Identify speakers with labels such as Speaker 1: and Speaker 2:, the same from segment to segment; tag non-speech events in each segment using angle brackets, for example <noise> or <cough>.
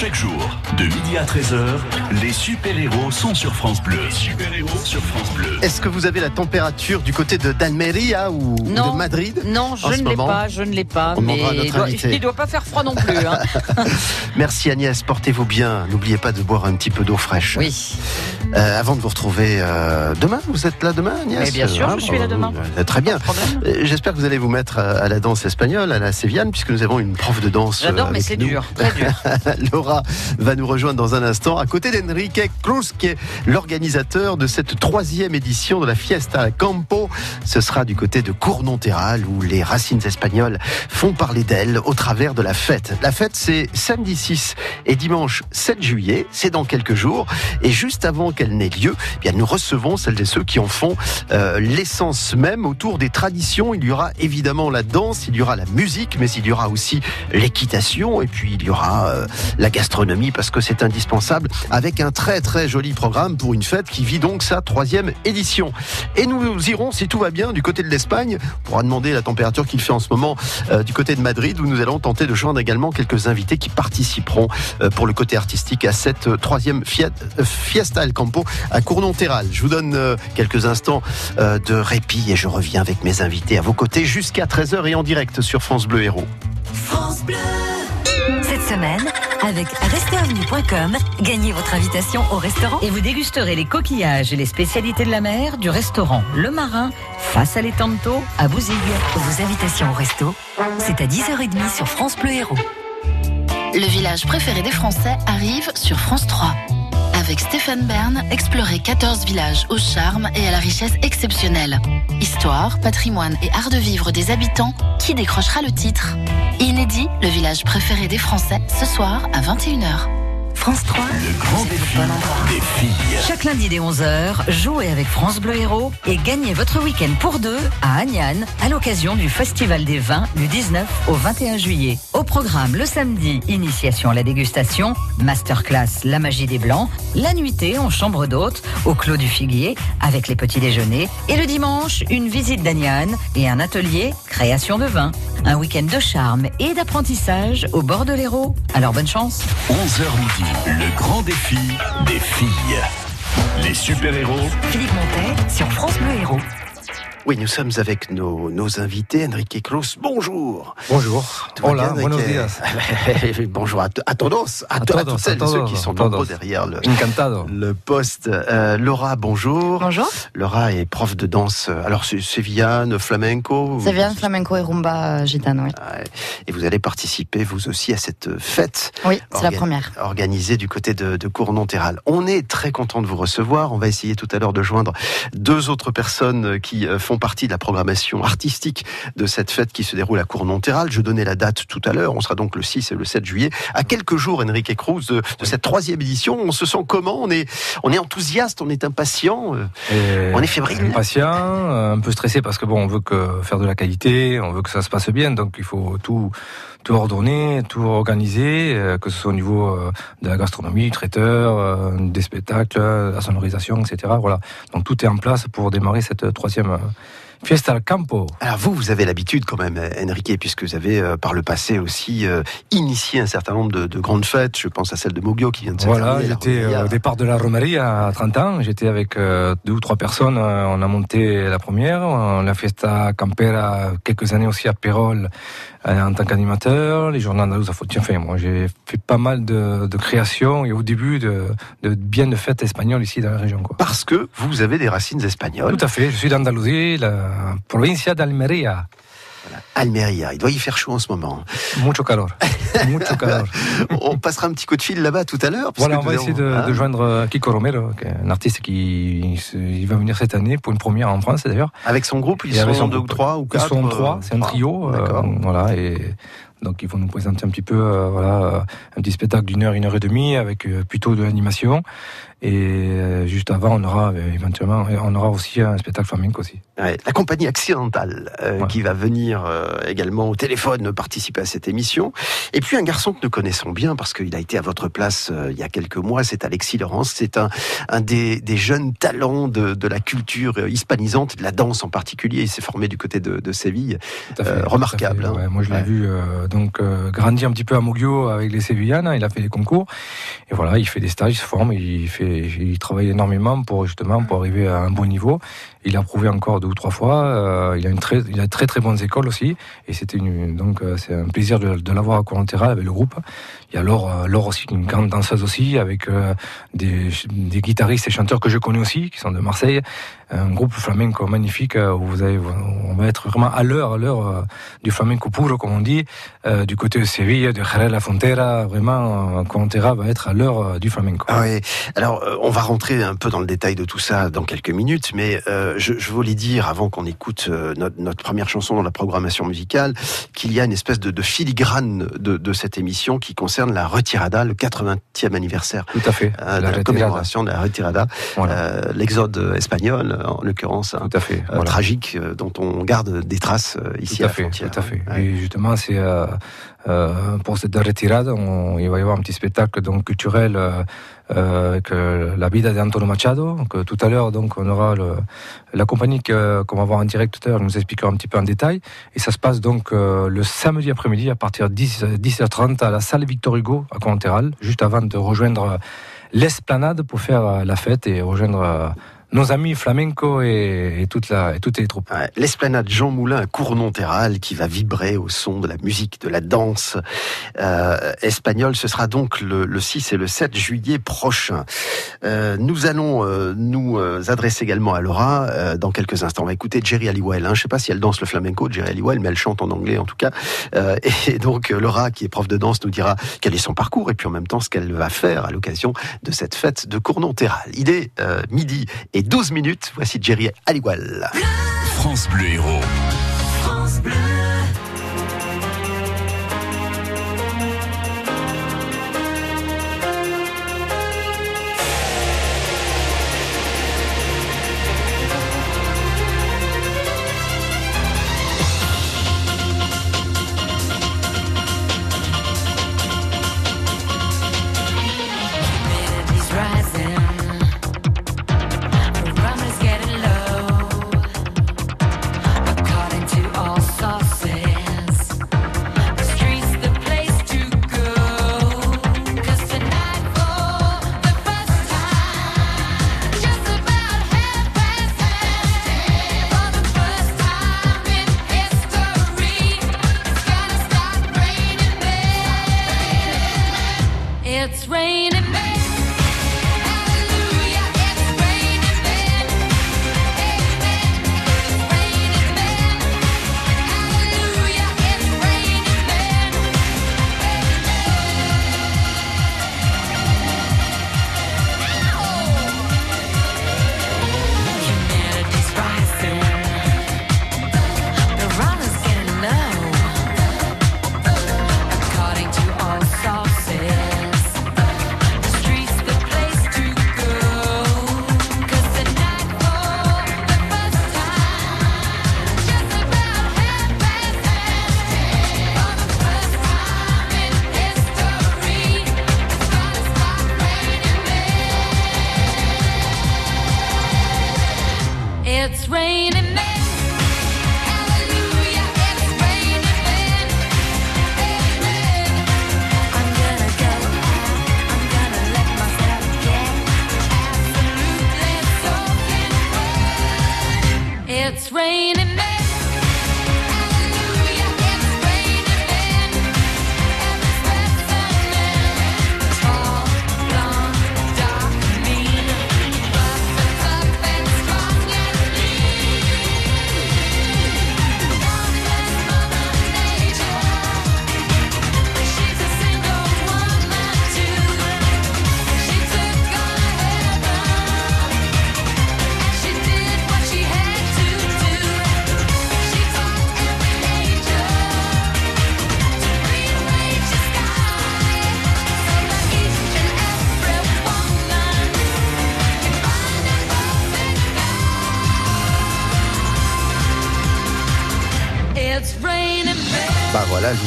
Speaker 1: Chaque jour, de midi à 13h, les super-héros sont sur France Bleu. Les super-héros sur France Bleu.
Speaker 2: Est-ce que vous avez la température du côté de d'Almeria ou
Speaker 3: Non.
Speaker 2: de Madrid
Speaker 3: Non, je ne l'ai
Speaker 2: moment,
Speaker 3: pas, je ne l'ai pas.
Speaker 2: on
Speaker 3: mais
Speaker 2: demandera à notre
Speaker 3: il doit, il doit pas faire froid non plus. hein. <laughs>
Speaker 2: Merci Agnès, portez-vous bien. N'oubliez pas de boire un petit peu d'eau fraîche.
Speaker 3: Oui.
Speaker 2: Euh, avant de vous retrouver euh, demain, vous êtes là demain Agnès
Speaker 3: Mais bien sûr, je suis là demain.
Speaker 2: Euh, Très bien. J'espère que vous allez vous mettre à à la danse espagnole, à la sévillane, puisque nous avons une prof de danse. euh,
Speaker 3: J'adore, mais c'est
Speaker 2: nous.
Speaker 3: dur, très dur. <laughs>
Speaker 2: Va nous rejoindre dans un instant, à côté d'Enrique Cruz, qui est l'organisateur de cette troisième édition de la Fiesta Campo. Ce sera du côté de Cournon-Terral, où les racines espagnoles font parler d'elles au travers de la fête. La fête, c'est samedi 6 et dimanche 7 juillet, c'est dans quelques jours. Et juste avant qu'elle n'ait lieu, eh bien, nous recevons celles et ceux qui en font euh, l'essence même autour des traditions. Il y aura évidemment la danse, il y aura la musique, mais il y aura aussi l'équitation et puis il y aura euh, la gastronomie parce que c'est indispensable avec un très très joli programme pour une fête qui vit donc sa troisième édition. Et nous irons, si tout va bien, du côté de l'Espagne. On pourra demander la température qu'il fait en ce moment euh, du côté de Madrid où nous allons tenter de joindre également quelques invités qui participeront euh, pour le côté artistique à cette troisième euh, Fiesta El Campo à Cournon-Terral. Je vous donne quelques instants de répit et je reviens avec mes invités à vos côtés jusqu'à 13h et en direct sur France Bleu Héros.
Speaker 4: Cette semaine, avec restaurantvenue.com, gagnez votre invitation au restaurant.
Speaker 3: Et vous dégusterez les coquillages et les spécialités de la mer du restaurant Le Marin face à l'Etanto à Bouzigues.
Speaker 4: Vos invitations au resto, c'est à 10h30 sur France Bleu Héros.
Speaker 5: Le village préféré des Français arrive sur France 3. Avec Stéphane Bern, explorez 14 villages au charme et à la richesse exceptionnelle. Histoire, patrimoine et art de vivre des habitants, qui décrochera le titre? Inédit, le village préféré des Français, ce soir à 21h.
Speaker 4: France 3,
Speaker 1: Le grand défi des filles.
Speaker 3: Chaque lundi dès 11h, jouez avec France Bleu Héros et gagnez votre week-end pour deux à Agnan à l'occasion du Festival des vins du 19 au 21 juillet. Au programme le samedi, initiation à la dégustation, masterclass La magie des blancs, la nuitée en chambre d'hôte au Clos du Figuier avec les petits déjeuners et le dimanche, une visite d'Agnan et un atelier création de vin. Un week-end de charme et d'apprentissage au bord de l'Hérault. Alors bonne chance
Speaker 1: 11h midi, le grand défi des filles. Les super-héros
Speaker 4: Philippe Montet sur France Bleu Héros.
Speaker 2: Oui, nous sommes avec nos, nos invités. Enrique Cruz, bonjour.
Speaker 6: Bonjour.
Speaker 2: Tout
Speaker 6: Hola,
Speaker 2: bien,
Speaker 6: buenos días. <laughs>
Speaker 2: bonjour à, à todos, à, à
Speaker 6: todos,
Speaker 2: toutes celles ceux qui sont nombreux derrière le,
Speaker 6: Encantado.
Speaker 2: le poste. Euh, Laura, bonjour.
Speaker 7: Bonjour.
Speaker 2: Laura est prof de danse. euh, Alors, c'est sévillane, flamenco. ou-
Speaker 7: Sévillane, flamenco et rumba euh, gitane, oui.
Speaker 2: Et vous allez participer, vous aussi, à cette fête
Speaker 7: Oui, c'est la première.
Speaker 2: organisée du côté de, de Cournon-Terral. On est très content de vous recevoir. On va essayer tout à l'heure de joindre deux autres personnes qui euh, font partie de la programmation artistique de cette fête qui se déroule à Cournon-Terral. Je donnais la date tout à l'heure. On sera donc le 6 et le 7 juillet. À quelques jours, Enrique Cruz, de, de cette troisième édition. On se sent comment? On est, on est enthousiaste, on est impatient. euh,
Speaker 6: Et
Speaker 2: On est fébrile.
Speaker 6: Impatient, euh, un peu stressé parce que bon, on veut que faire de la qualité, on veut que ça se passe bien, donc il faut tout tout ordonner, tout organiser, euh, que ce soit au niveau euh, de la gastronomie, du traiteur, euh, des spectacles, la sonorisation, etc. Voilà. Donc tout est en place pour démarrer cette troisième Fiesta al Campo.
Speaker 2: Alors vous, vous avez l'habitude quand même, Enrique, puisque vous avez euh, par le passé aussi euh, initié un certain nombre de, de grandes fêtes. Je pense à celle de Moggio qui vient de se
Speaker 6: Voilà,
Speaker 2: la
Speaker 6: j'étais
Speaker 2: Romeria.
Speaker 6: euh, au départ de la Romerie à 30 ans. J'étais avec deux ou trois personnes. On a monté la première. On a fait à Campera quelques années aussi à Pérol en tant qu'animateur. Les journaux andalous à. Enfin, moi, j'ai fait pas mal de, de créations et au début de, de bien de fêtes espagnoles ici dans la région. Quoi.
Speaker 2: Parce que vous avez des racines espagnoles.
Speaker 6: Tout à fait. Je suis d'Andalousie, la provincia d'Almeria.
Speaker 2: Almeria, il doit y faire chaud en ce moment.
Speaker 6: Mucho calor. Mucho calor. <laughs>
Speaker 2: On passera un petit coup de fil là-bas tout à l'heure.
Speaker 6: Voilà, on va essayer de,
Speaker 2: hein,
Speaker 6: joindre euh, Kiko Romero, un artiste qui il va venir cette année pour une première en France d'ailleurs.
Speaker 2: Avec son groupe, ils sont
Speaker 6: son
Speaker 2: deux ou trois ou
Speaker 6: Ils
Speaker 2: quatre
Speaker 6: sont
Speaker 2: euh,
Speaker 6: trois, c'est un trio. euh, voilà, et donc ils vont nous présenter un petit peu euh, voilà, euh, un petit spectacle d'une heure, une heure et demie avec euh, plutôt de l'animation. Et euh, juste avant, on aura euh, éventuellement, on aura aussi un spectacle flamenco aussi.
Speaker 2: Ouais, la compagnie accidentale euh,
Speaker 6: Ouais.
Speaker 2: qui va venir euh, également au téléphone participer à cette émission. Et puis un garçon que nous connaissons bien parce qu'il a été à votre place euh, il y a quelques mois, c'est Alexis Laurence. C'est un, un des, des jeunes talents de, de la culture hispanisante, de la danse en particulier. Il s'est formé du côté de, de Séville.
Speaker 6: Tout à tout à
Speaker 2: remarquable,
Speaker 6: fait.
Speaker 2: hein.
Speaker 6: Ouais, moi, je l'ai vu donc grandi un petit peu à Moggio avec les Sévillanes. Il a fait des concours et voilà, il fait des stages, il se forme, il fait, il travaille énormément pour justement pour arriver à un bon niveau. Il a prouvé encore deux ou trois fois. il a une très, très très bonnes écoles aussi et c'était donc c'est un plaisir de, l'avoir à Coranterra avec le groupe. Il y a Laure, Laure aussi, une grande danseuse aussi avec des, des guitaristes et chanteurs que je connais aussi qui sont de Marseille un groupe flamenco magnifique euh, où vous avez, on va être vraiment à l'heure, à l'heure euh, du flamenco puro, comme on dit, euh, du côté de Séville, de Jerez la Fontera, vraiment, Contera va être à l'heure du flamenco.
Speaker 2: Ah oui. Alors, on va rentrer un peu dans le détail de tout ça dans quelques minutes, mais je, voulais dire, avant qu'on écoute notre, première chanson dans la programmation musicale, qu'il y a une espèce de, filigrane de, cette émission qui concerne la retirada, le 80e anniversaire
Speaker 6: Tout à fait.
Speaker 2: de la, commémoration de la retirada, voilà. l'exode espagnol en l'occurrence,
Speaker 6: à fait,
Speaker 2: euh, tragique, euh, dont on garde des traces euh, ici
Speaker 6: tout à,
Speaker 2: fait,
Speaker 6: Tout à fait. Et justement, c'est pour cette retirade, il va y avoir un petit spectacle donc culturel avec la vida de Antonio Machado. Donc, tout à l'heure, donc, on aura la compagnie qu'on va voir en direct tout à l'heure, nous expliquera un petit peu en détail. Et ça se passe donc le samedi après-midi à partir de 10, h 30 à la salle Victor Hugo à Conthéral, juste avant de rejoindre l'esplanade pour faire la fête et rejoindre nos amis flamenco et, et, toute la, et toutes les troupes.
Speaker 2: L'esplanade Jean Moulin à Cournon-Terral qui va vibrer au son de la musique, de la danse euh, espagnole. Ce sera donc le, le, 6 et le 7 juillet prochain. Euh, nous allons euh, nous euh, adresser également à Laura euh, dans quelques instants. On va écouter Jerry Halliwell. Hein. Je ne sais pas si elle danse le flamenco, Jerry Halliwell, mais elle chante en anglais en tout cas. Euh, et donc Laura, qui est prof de danse, nous dira quel est son parcours et puis en même temps ce qu'elle va faire à l'occasion de cette fête de Cournon-Terral. Il est midi et 12 minutes. Voici Jerry Aligual.
Speaker 1: France Bleu Héros. France Bleu.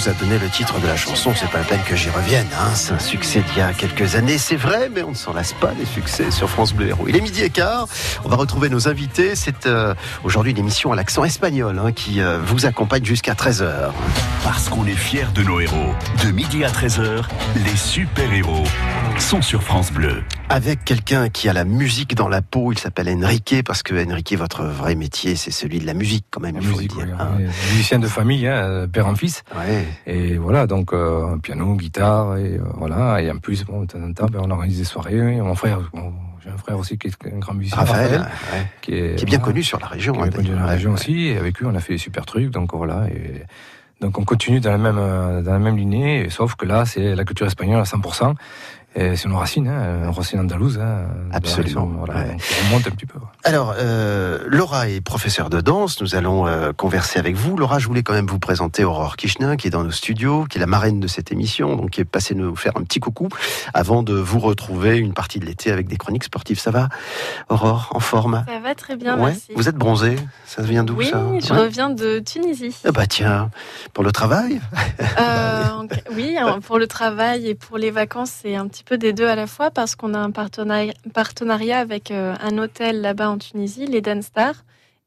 Speaker 2: Vous a donné le titre de la chanson. C'est pas la peine que j'y revienne. Hein. C'est un succès d'il y a quelques années. C'est vrai, mais on ne s'en lasse pas des succès sur France Bleu Héros. Il est midi et quart. On va retrouver nos invités. C'est euh, aujourd'hui une émission à l'accent espagnol hein, qui euh, vous accompagne jusqu'à 13h.
Speaker 1: Parce qu'on est fiers de nos héros. De midi à 13h, les super-héros sont sur France Bleu.
Speaker 2: Avec quelqu'un qui a la musique dans la peau, il s'appelle Enrique, parce que Enrique, votre vrai métier, c'est celui de la musique quand même,
Speaker 6: La
Speaker 2: il faut
Speaker 6: musique,
Speaker 2: le dire.
Speaker 6: oui,
Speaker 2: hein.
Speaker 6: musicien de famille, hein, père en fils.
Speaker 2: Ouais.
Speaker 6: Et voilà, donc euh, piano, guitare, et euh, voilà. Et en plus, bon, de temps en temps, ben, on organise des soirées. Mon frère, bon, j'ai un frère aussi qui est un grand musicien,
Speaker 2: Raphaël,
Speaker 6: Raphaël,
Speaker 2: ouais,
Speaker 6: qui est,
Speaker 2: qui est bien
Speaker 6: voilà,
Speaker 2: connu sur la région.
Speaker 6: qui est
Speaker 2: hein,
Speaker 6: bien connu dans la région
Speaker 2: Ouais,
Speaker 6: aussi. Et avec lui, on a fait des super trucs. Donc voilà. Et, donc on continue dans la même euh, dans la même lignée, sauf que là, c'est la culture espagnole à 100%. C'est nos racines, hein, nos racines andalouses. Hein,
Speaker 2: Absolument,
Speaker 6: région, Voilà,
Speaker 2: ouais.
Speaker 6: donc on remonte un petit peu. ouais.
Speaker 2: Alors, euh, Laura est professeure de danse. Nous allons euh, converser avec vous. Laura, je voulais quand même vous présenter Aurore Kishnin, qui est dans nos studios, qui est la marraine de cette émission, donc qui est passée nous faire un petit coucou avant de vous retrouver une partie de l'été avec des chroniques sportives. Ça va, Aurore, en forme?
Speaker 8: Ça va très bien,
Speaker 2: Ouais.
Speaker 8: merci.
Speaker 2: Vous êtes bronzée? Ça vient d'où
Speaker 8: oui,
Speaker 2: ça?
Speaker 8: je
Speaker 2: Ouais.
Speaker 8: reviens de Tunisie.
Speaker 2: Ah bah tiens, pour le travail?
Speaker 8: Euh, en- <laughs> oui, pour le travail et pour les vacances, c'est un petit peu des deux à la fois parce qu'on a un partenariat, partenariat avec euh, un hôtel là-bas en Tunisie, l'Eden Star,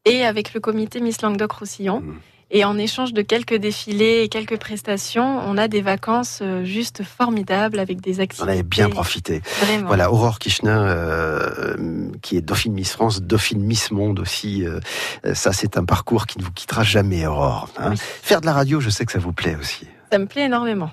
Speaker 8: et avec le comité Miss Languedoc-Roussillon.
Speaker 2: Mm.
Speaker 8: Et en échange de quelques défilés et quelques prestations, on a des vacances euh, juste formidables avec des
Speaker 2: On
Speaker 8: activités.
Speaker 2: avait bien profité.
Speaker 8: Vraiment.
Speaker 2: Voilà, Aurore Kishnin, euh, qui est Dauphine Miss France, Dauphine Miss Monde aussi. euh, ça, c'est un parcours qui ne vous quittera jamais, Aurore. hein.
Speaker 8: Oui.
Speaker 2: Faire de la radio, je sais que ça vous plaît aussi.
Speaker 8: Ça me plaît énormément.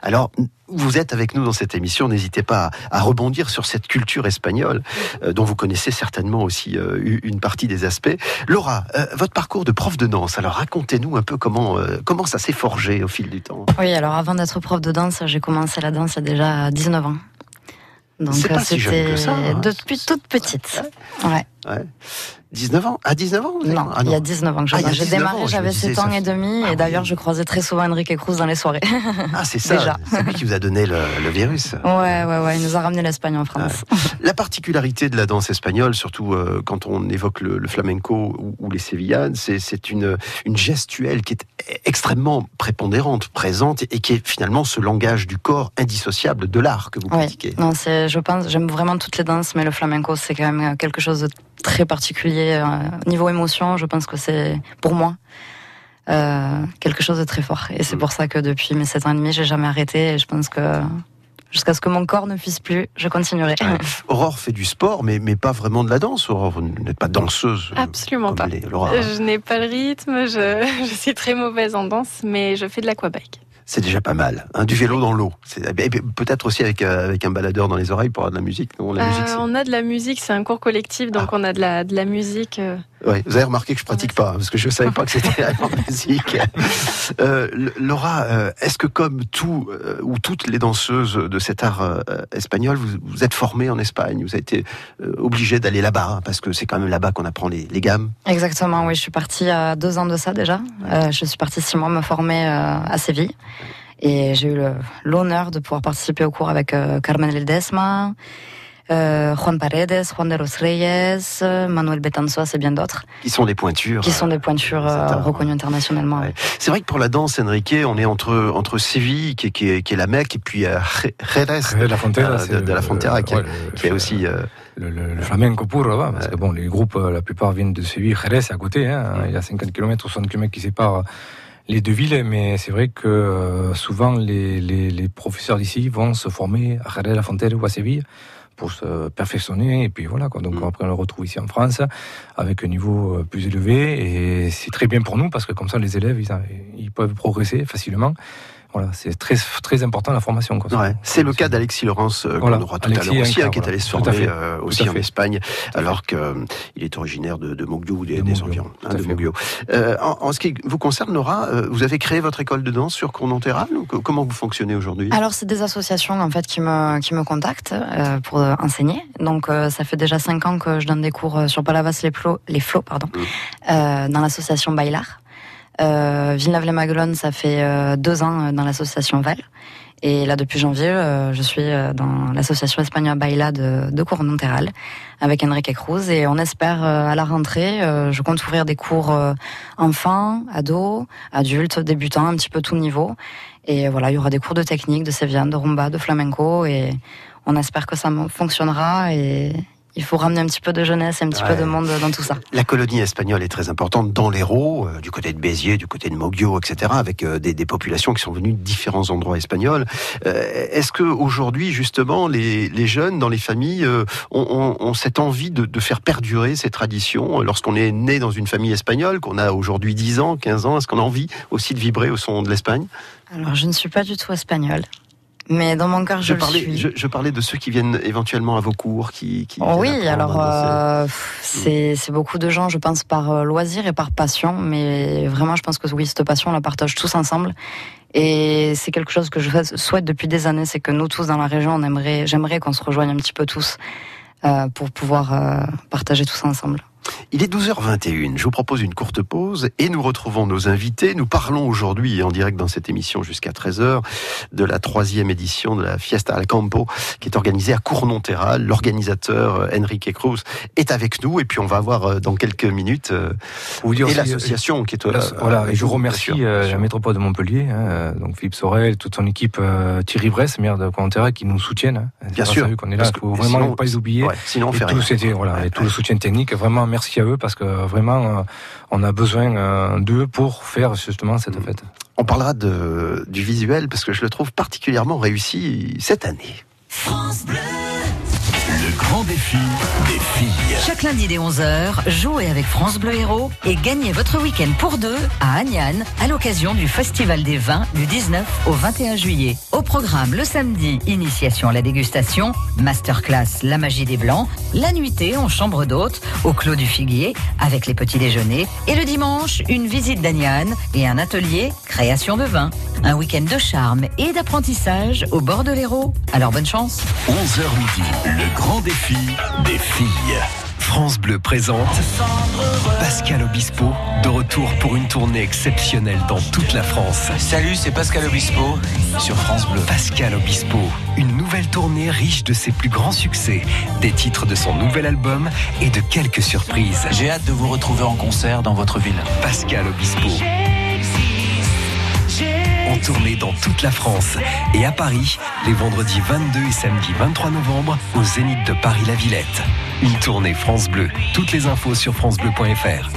Speaker 2: Alors, vous êtes avec nous dans cette émission. N'hésitez pas à, à rebondir sur cette culture espagnole, euh, dont vous connaissez certainement aussi euh, une partie des aspects. Laura, euh, votre parcours de prof de danse, alors racontez-nous un peu comment, euh, comment ça s'est forgé au fil du temps.
Speaker 7: Oui, alors avant d'être prof de danse, j'ai commencé la danse a déjà 19 ans. Donc
Speaker 2: C'est pas
Speaker 7: euh,
Speaker 2: si jeune que ça, hein.
Speaker 7: depuis toute petite. Ouais.
Speaker 2: Ouais. 19 ans À 19 ans avez-
Speaker 7: Non,
Speaker 2: Ah
Speaker 7: il y a 19 ans que je
Speaker 2: Ah,
Speaker 7: J'ai
Speaker 2: 19
Speaker 7: démarré, j'avais
Speaker 2: disais,
Speaker 7: 7
Speaker 2: ça
Speaker 7: ans et demi,
Speaker 2: Ah
Speaker 7: et d'ailleurs
Speaker 2: oui.
Speaker 7: je croisais très souvent Enrique Cruz dans les soirées.
Speaker 2: Ah, c'est ça. C'est lui qui vous a donné le, le virus.
Speaker 7: ouais, ouais, ouais, il nous a ramené l'Espagne en France.
Speaker 2: La particularité de la danse espagnole, surtout euh, quand on évoque le, le flamenco ou, ou les sévillanes, c'est, une, une gestuelle qui est extrêmement prépondérante, présente, et qui est finalement ce langage du corps indissociable de l'art que vous
Speaker 7: Oui.
Speaker 2: pratiquez.
Speaker 7: Non, c'est, je pense, j'aime vraiment toutes les danses, mais le flamenco, c'est quand même quelque chose de très particulier. euh, niveau émotion, je pense que c'est, pour moi, euh, quelque chose de très fort. Et c'est
Speaker 2: Mm.
Speaker 7: pour ça que depuis mes 7 ans et demi, j'ai jamais arrêté. Et je pense que jusqu'à ce que mon corps ne puisse plus, je continuerai.
Speaker 2: Ouais. <laughs> Aurore fait du sport, mais, mais pas vraiment de la danse. Aurore, vous n'êtes pas danseuse. euh,
Speaker 8: Absolument pas.
Speaker 2: les- Laura.
Speaker 8: Je n'ai pas le rythme, je, <laughs> je suis très mauvaise en danse, mais je fais de l'aquabike.
Speaker 2: C'est déjà pas mal. hein, du vélo dans l'eau. Puis peut-être aussi avec, euh, avec un baladeur dans les oreilles pour avoir de la musique. Non, la
Speaker 8: Euh,
Speaker 2: musique,
Speaker 8: on a de la musique, c'est un cours collectif, donc on a de la, de la musique. euh,
Speaker 2: Ouais, vous avez remarqué que je pratique pas, parce que je savais pas que c'était la musique. <laughs> Euh, Laura, euh, est-ce que comme tout euh, ou toutes les danseuses de cet art espagnol, vous, vous êtes formée en Espagne Vous avez été obligée d'aller là-bas, hein, parce que c'est quand même là-bas qu'on apprend les, les gammes?
Speaker 7: Exactement, oui. Je suis partie à deux ans de ça déjà. Euh, je suis partie six mois me former à Séville. Et j'ai eu l'honneur de pouvoir participer au cours avec Carmen Ledesma, euh, Juan Paredes, Juan de los Reyes, euh, Manuel Betancois et bien d'autres,
Speaker 2: Qui sont des pointures.
Speaker 7: qui sont des pointures euh,
Speaker 2: c'est un-
Speaker 7: reconnues internationalement.
Speaker 2: Ouais. C'est vrai que pour la danse, Enrique, on est entre, entre Séville, qui est, qui est, qui est la Mecque, et puis euh, Jerez,
Speaker 6: Après, la Frontera,
Speaker 2: euh, de, de la
Speaker 6: le-
Speaker 2: Frontera, qui, est-
Speaker 6: ouais, le-
Speaker 2: qui est aussi... euh,
Speaker 6: le, le- le flamenco pur là-bas, parce que bon, les groupes, euh, la plupart viennent de Séville, Jerez, c'est à côté, hein, il y a 50 km ou 60 km qui séparent les deux villes, mais c'est vrai que euh, souvent les, les, les professeurs d'ici vont se former à Jerez, la Fontaine ou à Séville pour se perfectionner, et puis voilà, quoi. Donc
Speaker 2: Mm.
Speaker 6: après on le retrouve ici en France, avec un niveau euh, plus élevé, et c'est très bien pour nous, parce que comme ça les élèves, ils, ils peuvent progresser facilement. Voilà, c'est très, très important la formation. Quoi.
Speaker 2: Ouais, c'est le cas d'Alexis Laurence euh,
Speaker 6: Voilà,
Speaker 2: qu'on aura tout
Speaker 6: Alexis
Speaker 2: à l'heure aussi, hein, qui est allé se former
Speaker 6: fait.
Speaker 2: euh, aussi en. Espagne, alors qu'il est originaire de, de ou des,
Speaker 6: De
Speaker 2: des
Speaker 6: Mogbio,
Speaker 2: environs, hein, de. Euh, en, en ce qui vous concerne, Nora, euh, vous avez créé votre école de danse sur Cournonterral ou co- Comment vous fonctionnez aujourd'hui?
Speaker 7: Alors c'est des associations en fait qui me qui me contactent euh, pour euh, enseigner. Donc euh, ça fait déjà cinq ans que je donne des cours euh, sur Palavas les flots, les flots pardon,
Speaker 2: Mm.
Speaker 7: euh, dans l'association Bailar. Euh, Villeneuve-les-Maguelones, ça fait euh, deux ans euh, dans l'association Val. Et là, depuis janvier, euh, je suis euh, dans l'association espagnole Baila de, de Cournonterral avec Enrique Cruz et on espère euh, à la rentrée, je compte ouvrir des cours enfants, ados, adultes, débutants, un petit peu tout niveau. Et voilà, il y aura des cours de technique, de séviane, de rumba, de flamenco et on espère que ça fonctionnera et, il faut ramener un petit peu de jeunesse et un petit peu de monde dans tout ça.
Speaker 2: La colonie espagnole est très importante dans l'Hérault, euh, du côté de Béziers, du côté de Moggio, etc., avec euh, des, populations qui sont venues de différents endroits espagnols. Euh, est-ce que aujourd'hui, justement, les, jeunes dans les familles ont, cette envie de, de, faire perdurer ces traditions Lorsqu'on est né dans une famille espagnole, qu'on a aujourd'hui 10 ans, 15 ans, est-ce qu'on a envie aussi de vibrer au son de l'Espagne?
Speaker 7: Alors, je ne suis pas du tout espagnole. Mais dans mon cœur, je,
Speaker 2: parlais,
Speaker 7: suis.
Speaker 2: Je, parlais de ceux qui viennent éventuellement à vos cours, qui. qui
Speaker 7: oui, alors euh, c'est beaucoup de gens, je pense, par euh, loisir et par passion, mais vraiment, je pense que oui, cette passion, on la partage tous ensemble. Et c'est quelque chose que je souhaite depuis des années, c'est que nous tous dans la région, on aimerait, j'aimerais qu'on se rejoigne un petit peu tous euh, pour pouvoir euh, partager tout ça ensemble.
Speaker 2: Il est 12h21. Je vous propose une courte pause et nous retrouvons nos invités. Nous parlons aujourd'hui en direct dans cette émission jusqu'à 13h de la troisième édition de la Fiesta al Campo qui est organisée à Cournon-Terral. L'organisateur euh, Enrique Cruz est avec nous et puis on va voir euh, dans quelques minutes euh, et l'association qui est
Speaker 6: voilà et je remercie la métropole de Montpellier hein, donc Philippe Sorel toute son équipe Thierry Bress maire de Cournon-Terral qui nous soutiennent
Speaker 2: hein. bien sûr
Speaker 6: qu'on est là il faut vraiment pas les oublier
Speaker 2: sinon on fait
Speaker 6: tout,
Speaker 2: rien.
Speaker 6: voilà et tout le soutien technique vraiment merci à eux parce que vraiment, euh, on a besoin euh, d'eux pour faire justement cette mm. fête.
Speaker 2: On parlera de, du visuel parce que je le trouve particulièrement réussi cette année. France Bleu.
Speaker 1: Le grand défi des filles.
Speaker 3: Chaque lundi dès 11h, jouez avec France Bleu Héros et gagnez votre week-end pour deux à Agnan à l'occasion du Festival des vins du 19 au 21 juillet. Au programme le samedi, initiation à la dégustation, masterclass La magie des blancs, la nuitée en chambre d'hôte au Clos du Figuier avec les petits déjeuners et le dimanche, une visite d'Agnan et un atelier création de vin. Un week-end de charme et d'apprentissage au bord de l'Hérault. Alors bonne chance.
Speaker 1: 11h midi, le grand défi des filles. France Bleu présente Pascal Obispo, de retour pour une tournée exceptionnelle dans toute la France.
Speaker 9: Salut, c'est Pascal Obispo sur France Bleu.
Speaker 1: Pascal Obispo, une nouvelle tournée riche de ses plus grands succès, des titres de son nouvel album et de quelques surprises.
Speaker 9: J'ai hâte de vous retrouver en concert dans votre ville.
Speaker 1: Pascal Obispo tournée dans toute la France et à Paris les vendredis 22 et samedi 23 novembre au Zénith de Paris-La Villette. Une tournée France Bleu. Toutes les infos sur francebleu.fr.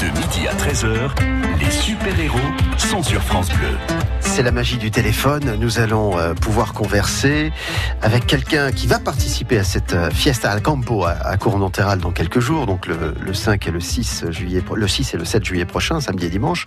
Speaker 1: De midi à 13h, les super-héros sont sur France Bleu.
Speaker 2: C'est la magie du téléphone. Nous allons euh, pouvoir converser avec quelqu'un qui va participer à cette euh, Fiesta al Campo à, à dans quelques jours, donc le, 5 et le 6 juillet, le 6 et le 7 juillet prochain, samedi et dimanche,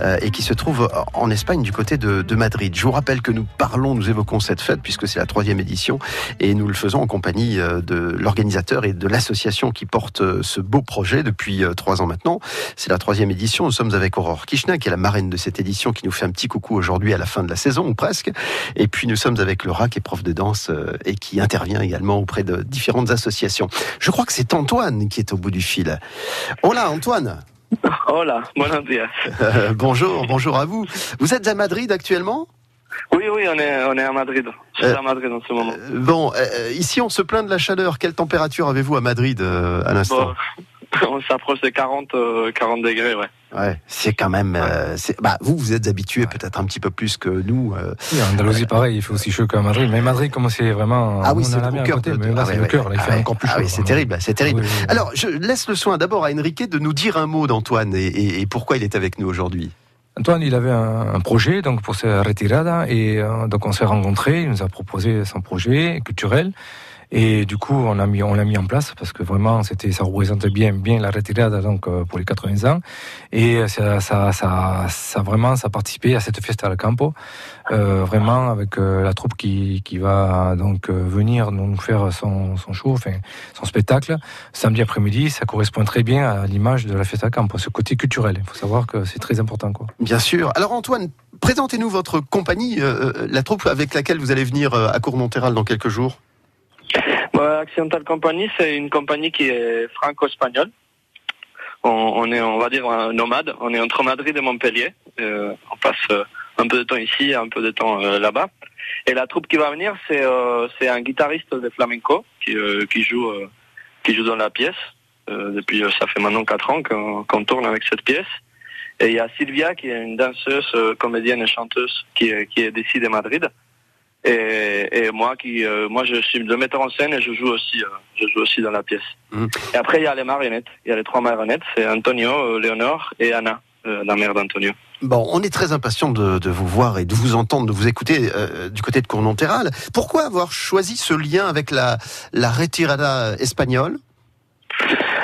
Speaker 2: euh, et qui se trouve en Espagne du côté de, de, Madrid. Je vous rappelle que nous parlons, nous évoquons cette fête puisque c'est la troisième édition et nous le faisons en compagnie de l'organisateur et de l'association qui porte ce beau projet depuis trois ans maintenant. C'est la troisième édition. Nous sommes avec Aurore Kishna, qui est la marraine de cette édition, qui nous fait un petit coucou aujourd'hui à la fin de la saison, ou presque. Et puis nous sommes avec Laura, qui est prof de danse euh, et qui intervient également auprès de différentes associations. Je crois que c'est Antoine qui est au bout du fil. Hola, Antoine. <laughs>
Speaker 10: Hola, buenos días.
Speaker 2: Euh, bonjour, bonjour à vous. Vous êtes à Madrid actuellement?
Speaker 10: Oui, oui, on est, on est à Madrid. Je suis euh, à Madrid en ce moment.
Speaker 2: bon, ici on se plaint de la chaleur. Quelle température avez-vous à Madrid à l'instant? <laughs>
Speaker 10: On s'approche des 40, 40 euh, degrés, ouais.
Speaker 2: Ouais, c'est quand même. Euh, bah, vous, vous êtes habitué peut-être un petit peu plus que nous.
Speaker 6: Euh. Oui, en Andalousie, pareil, il fait aussi chaud qu'à Madrid. Mais Madrid, comment c'est vraiment.
Speaker 2: Ah oui, c'est le cœur.
Speaker 6: mais là, c'est le cœur. Il fait encore plus chaud.
Speaker 2: Ah oui, c'est terrible, c'est terrible. Alors, je laisse le soin d'abord à Enrique de nous dire un mot d'Antoine et, pourquoi il est avec nous aujourd'hui.
Speaker 6: Antoine, il avait un, projet donc pour sa retirada et donc on s'est rencontrés. Il nous a proposé son projet culturel. Et du coup, on l'a mis, en place parce que vraiment, c'était, ça représentait bien, la retirada donc euh, pour les 80 ans. Et ça, ça, ça, ça vraiment, ça participé à cette festa al campo, euh, vraiment avec euh, la troupe qui, va donc euh, venir nous faire son, show, son spectacle samedi après-midi. Ça correspond très bien à l'image de la festa al campo, ce côté culturel. Il faut savoir que c'est très important, quoi.
Speaker 2: Bien sûr. Alors Antoine, présentez-nous votre compagnie, la troupe avec laquelle vous allez venir à Cournonterral dans quelques jours.
Speaker 10: Accidental Company, c'est une compagnie qui est franco-espagnole. On, est, on va dire, un nomade. On est entre Madrid et Montpellier. Euh, on passe euh, un peu de temps ici, un peu de temps là-bas. Et la troupe qui va venir, c'est c'est un guitariste de flamenco qui qui joue qui joue dans la pièce. depuis ça fait maintenant quatre ans qu'on tourne avec cette pièce. Et il y a Sylvia qui est une danseuse, comédienne et chanteuse qui qui est d'ici de Madrid. Et, et, moi qui euh, moi je suis le metteur en scène et je joue aussi euh, je joue aussi dans la pièce. Mmh. Et après il y a les marionnettes, il y a les trois marionnettes, c'est Antonio, euh, Léonore et Anna, la mère d'Antonio.
Speaker 2: Bon, on est très impatient de, de, vous voir et de vous entendre, de vous écouter du côté de Cournonterral. Pourquoi avoir choisi ce lien avec la la retirada espagnole?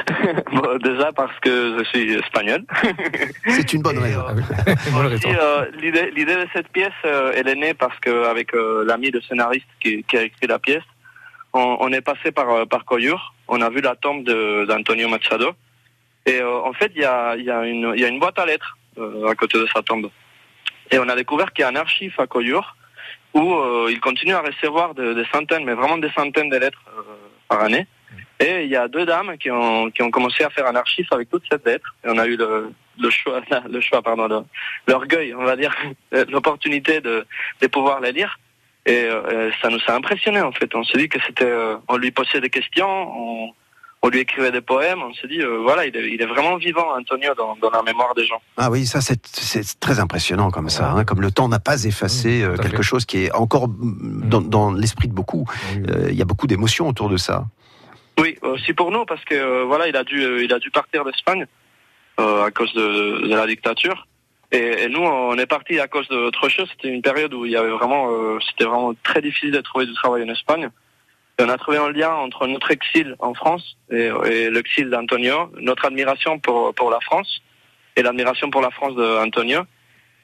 Speaker 2: <laughs>
Speaker 10: bon, déjà parce que je suis espagnol. <laughs>
Speaker 2: C'est une bonne raison.
Speaker 10: Euh, <laughs> l'idée, de cette pièce, euh, elle est née parce qu'avec euh, l'ami de scénariste qui, a écrit la pièce, on, est passé par par Coyur. On a vu la tombe d'Antonio Machado. Et en fait, il y a, y, a une, y a une boîte à lettres à côté de sa tombe. Et on a découvert qu'il y a un archive à Coyur où il continue à recevoir des centaines, mais vraiment des centaines de lettres par année. Et il y a deux dames qui ont, qui ont commencé à faire un archive avec toutes ces lettres. Et on a eu le, le choix, <laughs> le choix, pardon, l'orgueil, on va dire, <laughs> l'opportunité de, de pouvoir les lire. Et euh, ça nous a impressionné en fait. On s'est dit que c'était, euh, on lui posait des questions, on, on lui écrivait des poèmes. On s'est dit, euh, voilà, il est, il est, vraiment vivant, Antonio, dans, dans, la mémoire des gens.
Speaker 2: Ah oui, ça c'est très impressionnant comme ça, hein, comme le temps n'a pas effacé mmh, quelque chose qui est encore dans, dans l'esprit de beaucoup. Il y a beaucoup d'émotions autour de ça.
Speaker 10: Oui, aussi pour nous parce que euh, voilà, il a dû, euh, il a dû partir d'Espagne euh, à cause de, de, la dictature. Et, nous, on est parti à cause d'autre chose. C'était une période où il y avait vraiment, c'était vraiment très difficile de trouver du travail en Espagne. Et on a trouvé un lien entre notre exil en France et, et l'exil d'Antonio, notre admiration pour pour la France et l'admiration pour la France d'Antonio.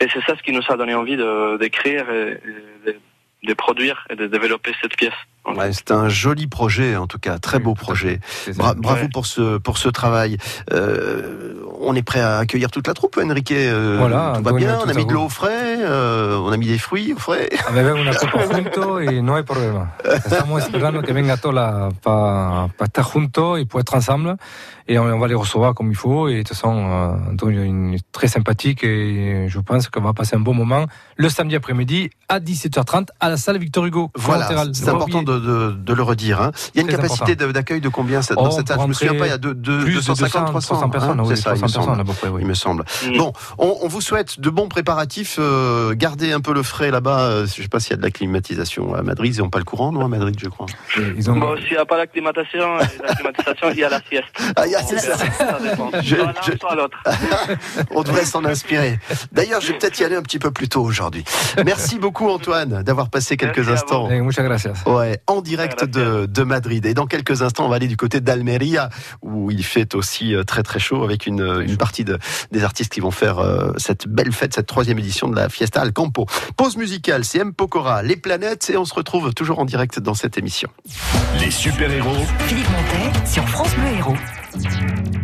Speaker 10: Et c'est ça ce qui nous a donné envie d'écrire et, et de produire et de développer cette pièce.
Speaker 2: Ouais, c'est un joli projet, en tout cas, très beau projet. bravo pour ce pour ce travail. Euh, on est prêt à accueillir toute la troupe, Enrique. Euh,
Speaker 6: voilà,
Speaker 2: tout va bien. On a mis de l'eau au frais, euh, on a mis des fruits au frais.
Speaker 6: Bebemos una copa junto y no hay problema. Estamos esperando que venga toda para pa estar juntos y pour être ensemble. Et on, va les recevoir comme il faut. Et de toute façon, euh, est très sympathique et je pense qu'on va passer un bon moment le samedi après-midi à 17h30 à la salle Victor Hugo.
Speaker 2: Voilà, c'est important de, de, de, le redire. Hein. Il y a une capacité d'accueil de combien dans oh, cette salle Je me souviens pas, il y a deux, deux, 250, 300,
Speaker 6: 300 personnes. Hein,
Speaker 2: c'est ça, il me semble. oui. Il me semble. Mm. Bon, on, on, vous souhaite de bons préparatifs. Euh, gardez un peu le frais là-bas. Euh, je sais pas s'il y a de la climatisation à Madrid. Ils n'ont pas le courant, non, à Madrid, je crois.
Speaker 10: Ils ont... Bon, s'il n'y a pas la climatisation, la climatisation, il y a la sieste. Ah,
Speaker 2: On devrait s'en inspirer. D'ailleurs, je vais peut-être y aller un petit peu plus tôt aujourd'hui. Merci beaucoup Antoine d'avoir passé quelques instants. Ouais, en direct de, de, Madrid. Et dans quelques instants, on va aller du côté d'Almeria où il fait aussi euh, très très chaud avec une, une partie de, des artistes qui vont faire euh, cette belle fête, cette troisième édition de la Fiesta al Campo. Pause musicale, c'est M. Pokora, Les Planètes et on se retrouve toujours en direct dans cette émission.
Speaker 1: Les super-héros.
Speaker 4: Philippe Montet sur France Bleu Héros.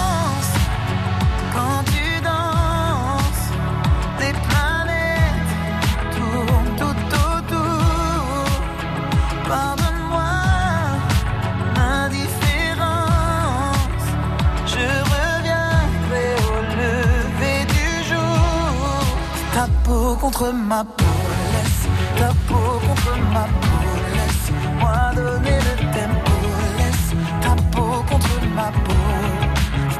Speaker 11: contre ma peau, laisse ta peau contre ma peau, laisse-moi donner le tempo, laisse. Ta peau contre ma peau,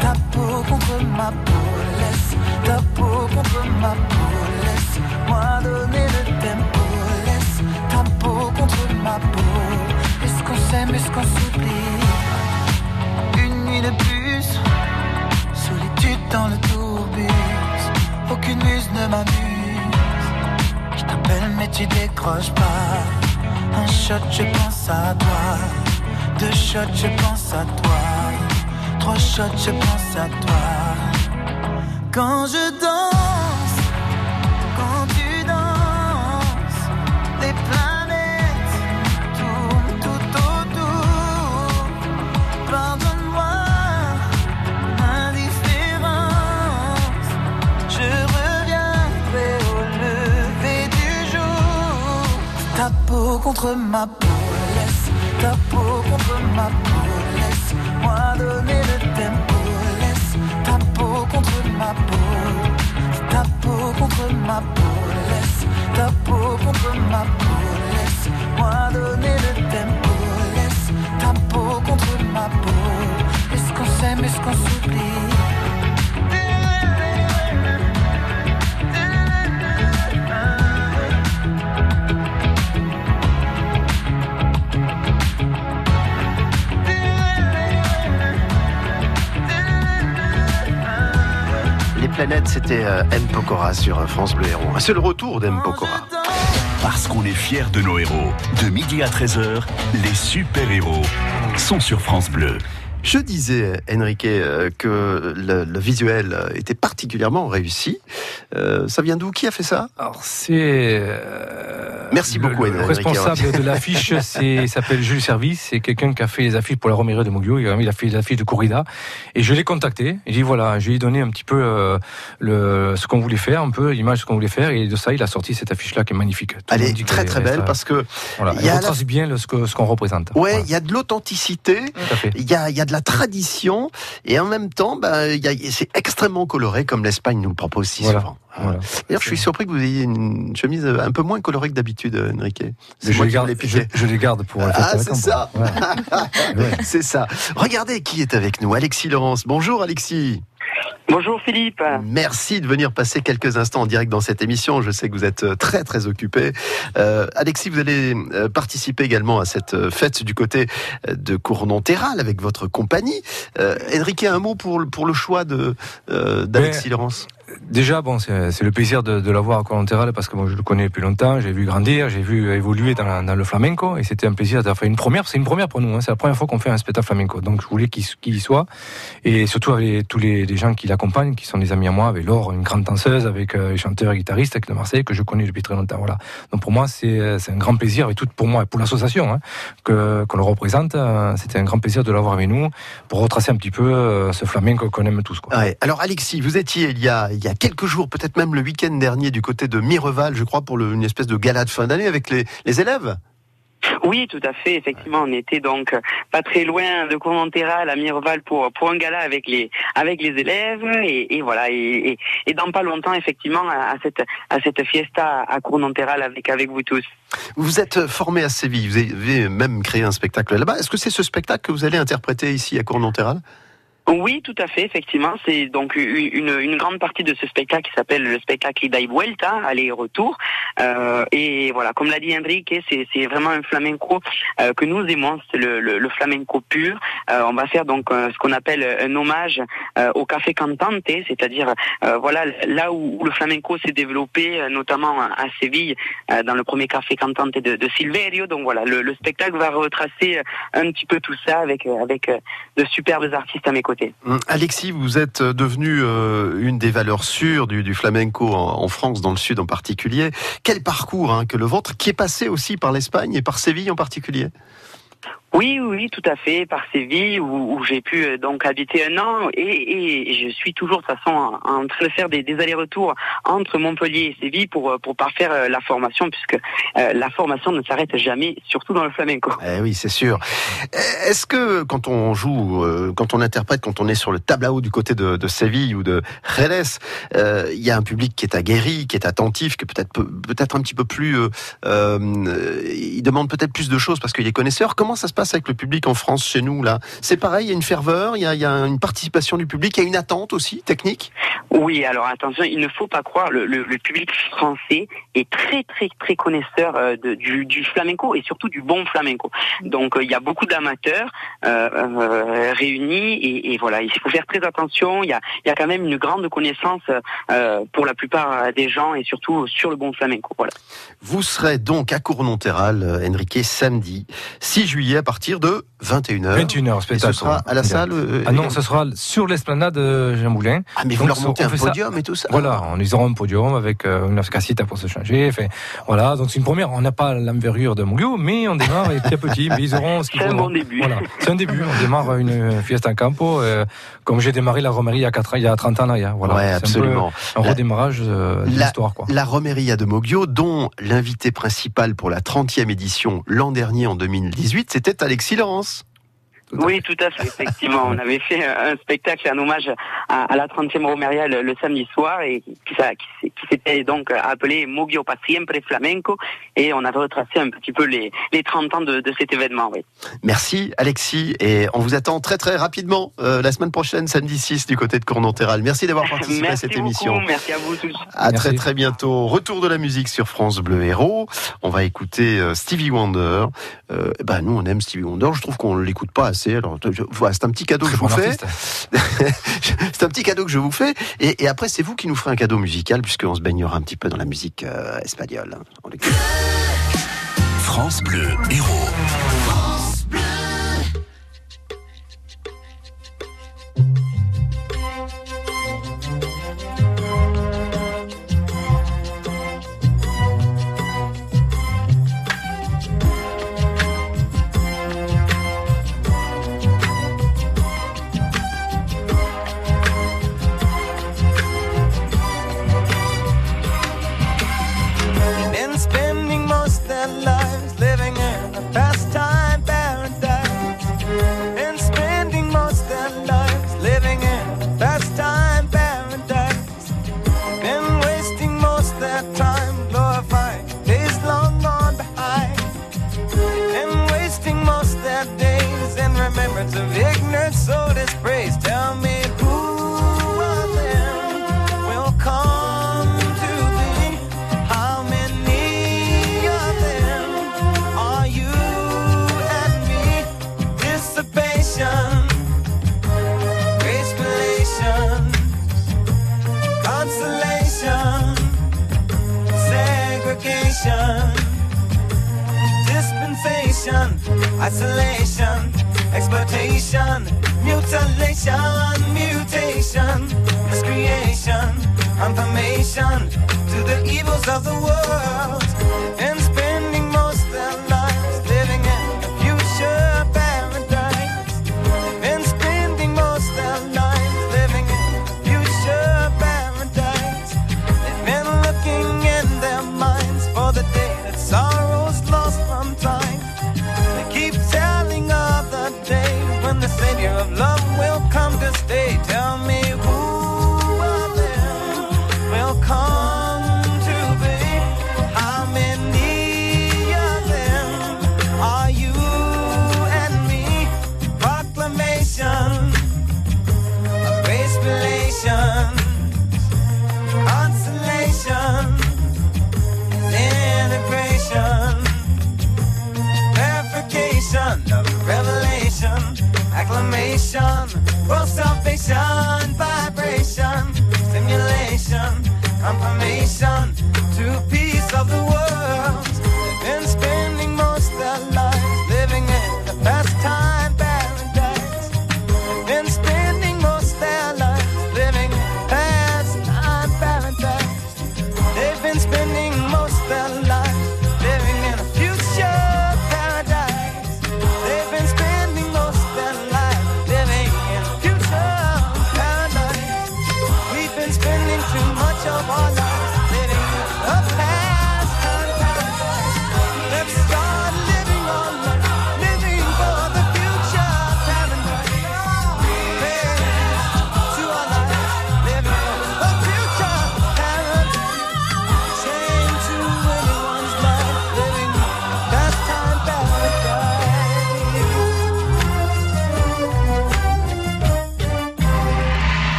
Speaker 11: ta peau contre ma peau, laisse ta peau contre ma peau, laisse-moi donner le tempo, laisse. Ta peau contre ma peau. Est-ce qu'on s'aime, est-ce qu'on s'oublie? Une nuit de plus, solitude dans le tourbus, aucune muse ne m'amuse. Mais tu décroches pas. Un shot, je pense à toi. Deux shots, je pense à toi. Trois shots, je pense à toi. Quand je danse, peau contre ma peau, laisse ta peau contre ma peau,
Speaker 2: c'était euh, M. Pokora sur euh, France Bleu Héros. C'est le retour d'M. Pokora.
Speaker 12: Parce qu'on est fiers de nos héros. De midi à 13h, les super-héros sont sur France Bleu.
Speaker 2: Je disais, Enrique, euh, que le, le visuel était particulièrement réussi. Euh, ça vient d'où? Qui a fait ça?
Speaker 6: Alors c'est. euh,
Speaker 2: Merci
Speaker 6: le-
Speaker 2: beaucoup,
Speaker 6: Le responsable de l'affiche, <laughs> c'est il s'appelle Jules Service. C'est quelqu'un qui a fait les affiches pour la Romerie de Moglio. Il a fait les affiches de Corrida. Et je l'ai contacté. Il dit voilà, je lui ai donné un petit peu euh, le ce qu'on voulait faire, un peu l'image de ce qu'on voulait faire. Et de ça, il a sorti cette affiche-là qui est magnifique. Tout
Speaker 2: Elle est très très belle
Speaker 6: ça-
Speaker 2: parce que
Speaker 6: voilà,
Speaker 2: il
Speaker 6: elle
Speaker 2: y a la-
Speaker 6: retrace bien ce que ce qu'on représente.
Speaker 2: ouais,
Speaker 6: Voilà,
Speaker 2: il y a de l'authenticité, il y a, il y a de la tradition et en même temps, bah, c'est extrêmement coloré comme l'Espagne nous le propose si
Speaker 6: Voilà,
Speaker 2: souvent.
Speaker 6: Voilà.
Speaker 2: D'ailleurs, je suis surpris que vous ayez une chemise un peu moins colorée que d'habitude, Enrique. C'est
Speaker 6: Je je, je les garde pour la fête
Speaker 2: Ah,
Speaker 6: de la
Speaker 2: c'est ça. <laughs>
Speaker 6: Ouais.
Speaker 2: C'est ça. Regardez qui est avec nous, Alexis Laurence. Bonjour Alexis.
Speaker 13: Bonjour Philippe.
Speaker 2: Merci de venir passer quelques instants en direct dans cette émission. Je sais que vous êtes euh, très très occupé. Euh, Alexis, vous allez euh, participer également à cette euh, fête du côté euh, de Cournon-Terral avec votre compagnie. Euh, Enrique, un mot pour, le- pour le choix de euh, d'Alexis Laurence.
Speaker 6: Déjà, bon, c'est le plaisir de, l'avoir à Colantéral parce que moi je le connais depuis longtemps, j'ai vu grandir, j'ai vu évoluer dans, le flamenco et c'était un plaisir d'avoir fait une première. C'est une première pour nous, hein, c'est la première fois qu'on fait un spectacle flamenco. Donc je voulais qu'il y soit et surtout avec tous les, gens qui l'accompagnent, qui sont des amis à moi, avec Laure, une grande danseuse, avec euh, les chanteurs et guitaristes de Marseille que je connais depuis très longtemps. Donc pour moi, c'est un grand plaisir et tout pour moi et pour l'association hein, que qu'on le représente. euh, C'était un grand plaisir de l'avoir avec nous pour retracer un petit peu euh, ce flamenco qu'on aime tous.
Speaker 2: Alors Alexis, vous étiez il y a, y a quelques jours, peut-être même le week-end dernier, du côté de Mireval, je crois, pour le- une espèce de gala de fin d'année avec les, les élèves.
Speaker 13: Oui, tout à fait. Effectivement, on était donc euh, pas très loin de Courmontéral à Mireval pour pour un gala avec les avec les élèves et, et voilà et, dans pas longtemps effectivement à cette à cette fiesta à Courmontéral avec avec vous tous.
Speaker 2: Vous êtes formé à Séville, vous avez même créé un spectacle là-bas. Est-ce que c'est ce spectacle que vous allez interpréter ici à Cournon-Terral
Speaker 13: Oui, tout à fait, effectivement. C'est donc une, une, grande partie de ce spectacle qui s'appelle le spectacle Ida y Vuelta, aller et retour. Euh, et voilà, comme l'a dit Enrique, c'est vraiment un flamenco euh, que nous aimons, c'est le, le, le flamenco pur. Euh, on va faire donc euh, ce qu'on appelle un hommage euh, au café cantante, c'est-à-dire euh, voilà là où, le flamenco s'est développé, notamment à Séville, dans le premier café cantante de, de Silverio. Donc voilà, le, le spectacle va retracer un petit peu tout ça avec avec de superbes artistes à mes côtés.
Speaker 2: Hum, Alexis, vous êtes devenu euh, une des valeurs sûres du, flamenco en, en France, dans le sud en particulier. Quel parcours hein, que le vôtre, qui est passé aussi par l'Espagne et par Séville en particulier?
Speaker 13: Oui, oui, tout à fait, par Séville, où, où j'ai pu euh, donc habiter un an, et, et je suis toujours de toute façon en, train de faire des, des allers-retours entre Montpellier et Séville pour euh, pour parfaire euh, la formation, puisque euh, la formation ne s'arrête jamais, surtout dans le flamenco.
Speaker 2: Eh oui, c'est sûr. Eh, Est-ce que quand on joue, euh, quand on interprète, quand on est sur le tableau du côté de, de Séville ou de Jerez, il y a un public qui est aguerri, qui est attentif, qui est peut-être peut- peut-être un petit peu plus, il demande peut-être plus de choses parce qu'il est connaisseur. Comment ça se passe passe avec le public en France, chez nous là C'est pareil, il y a une ferveur, il y a, il y a une participation du public, il y a une attente aussi technique?
Speaker 13: Oui, alors attention, il ne faut pas croire, le, le- le public français est très très très connaisseur euh, de- du, du flamenco et surtout du bon flamenco. Donc euh, il y a beaucoup d'amateurs euh, réunis et, et voilà, il faut faire très attention. Il y a, il y a quand même une grande connaissance pour la plupart des gens et surtout sur le bon flamenco. Voilà.
Speaker 2: Vous serez donc à Cournon-Terral, Enrique, samedi 6 juillet à partir de 21h.
Speaker 6: 21h,
Speaker 2: Et
Speaker 6: spectacle.
Speaker 2: ce sera à la salle euh,
Speaker 6: Ah non, ce sera sur l'esplanade de Jean Moulin.
Speaker 2: Ah, mais vous
Speaker 6: Donc,
Speaker 2: leur montez
Speaker 6: on
Speaker 2: un
Speaker 6: ça-
Speaker 2: podium et tout ça
Speaker 6: Voilà, on ils auront un podium avec euh, une casquette pour se changer. Enfin, voilà, donc c'est une première. On n'a pas l'envergure de Moulio, mais on démarre petit à petit. Mais ils auront ce qu'il
Speaker 13: C'est un bon début.
Speaker 6: Voilà, c'est un début. On démarre une fiesta en campo, euh, comme j'ai démarré la romerie il y a 4 ans, il y a 30 ans là. Voilà,
Speaker 2: Ouais,
Speaker 6: un peu
Speaker 2: absolument.
Speaker 6: Un,
Speaker 2: La-
Speaker 6: redémarrage euh, de
Speaker 2: La,
Speaker 6: l'histoire, quoi.
Speaker 2: la Romeria de Moggio, dont l'invité principal pour la 30e édition l'an dernier en 2018, c'était Alexis Laurence.
Speaker 13: Oui, tout à fait, effectivement. On avait fait un spectacle en hommage à, à la 30e Romeria le, le samedi soir et qui, s'était donc appelé Mogio pa siempre flamenco et on avait retracé un petit peu les, les 30 ans de, de cet événement. Oui.
Speaker 2: Merci Alexis et on vous attend très très rapidement euh, la semaine prochaine, samedi 6 du côté de Cournon-Terral. Merci d'avoir <laughs> participé à cette
Speaker 13: beaucoup,
Speaker 2: émission.
Speaker 13: merci à vous tous.
Speaker 2: À
Speaker 6: Merci.
Speaker 2: très très bientôt. Retour de la musique sur France Bleu Héros. On va écouter euh, Stevie Wonder. Euh, ben nous on aime Stevie Wonder. Je trouve qu'on l'écoute pas assez. Alors je- voilà, c'est un petit cadeau que je vous
Speaker 6: bon
Speaker 2: fais. <laughs> c'est un petit cadeau que je vous fais. Et, et après c'est vous qui nous ferez un cadeau musical puisqu'on se baignera un petit peu dans la musique euh, espagnole. L'écoute.
Speaker 12: France Bleu Héros.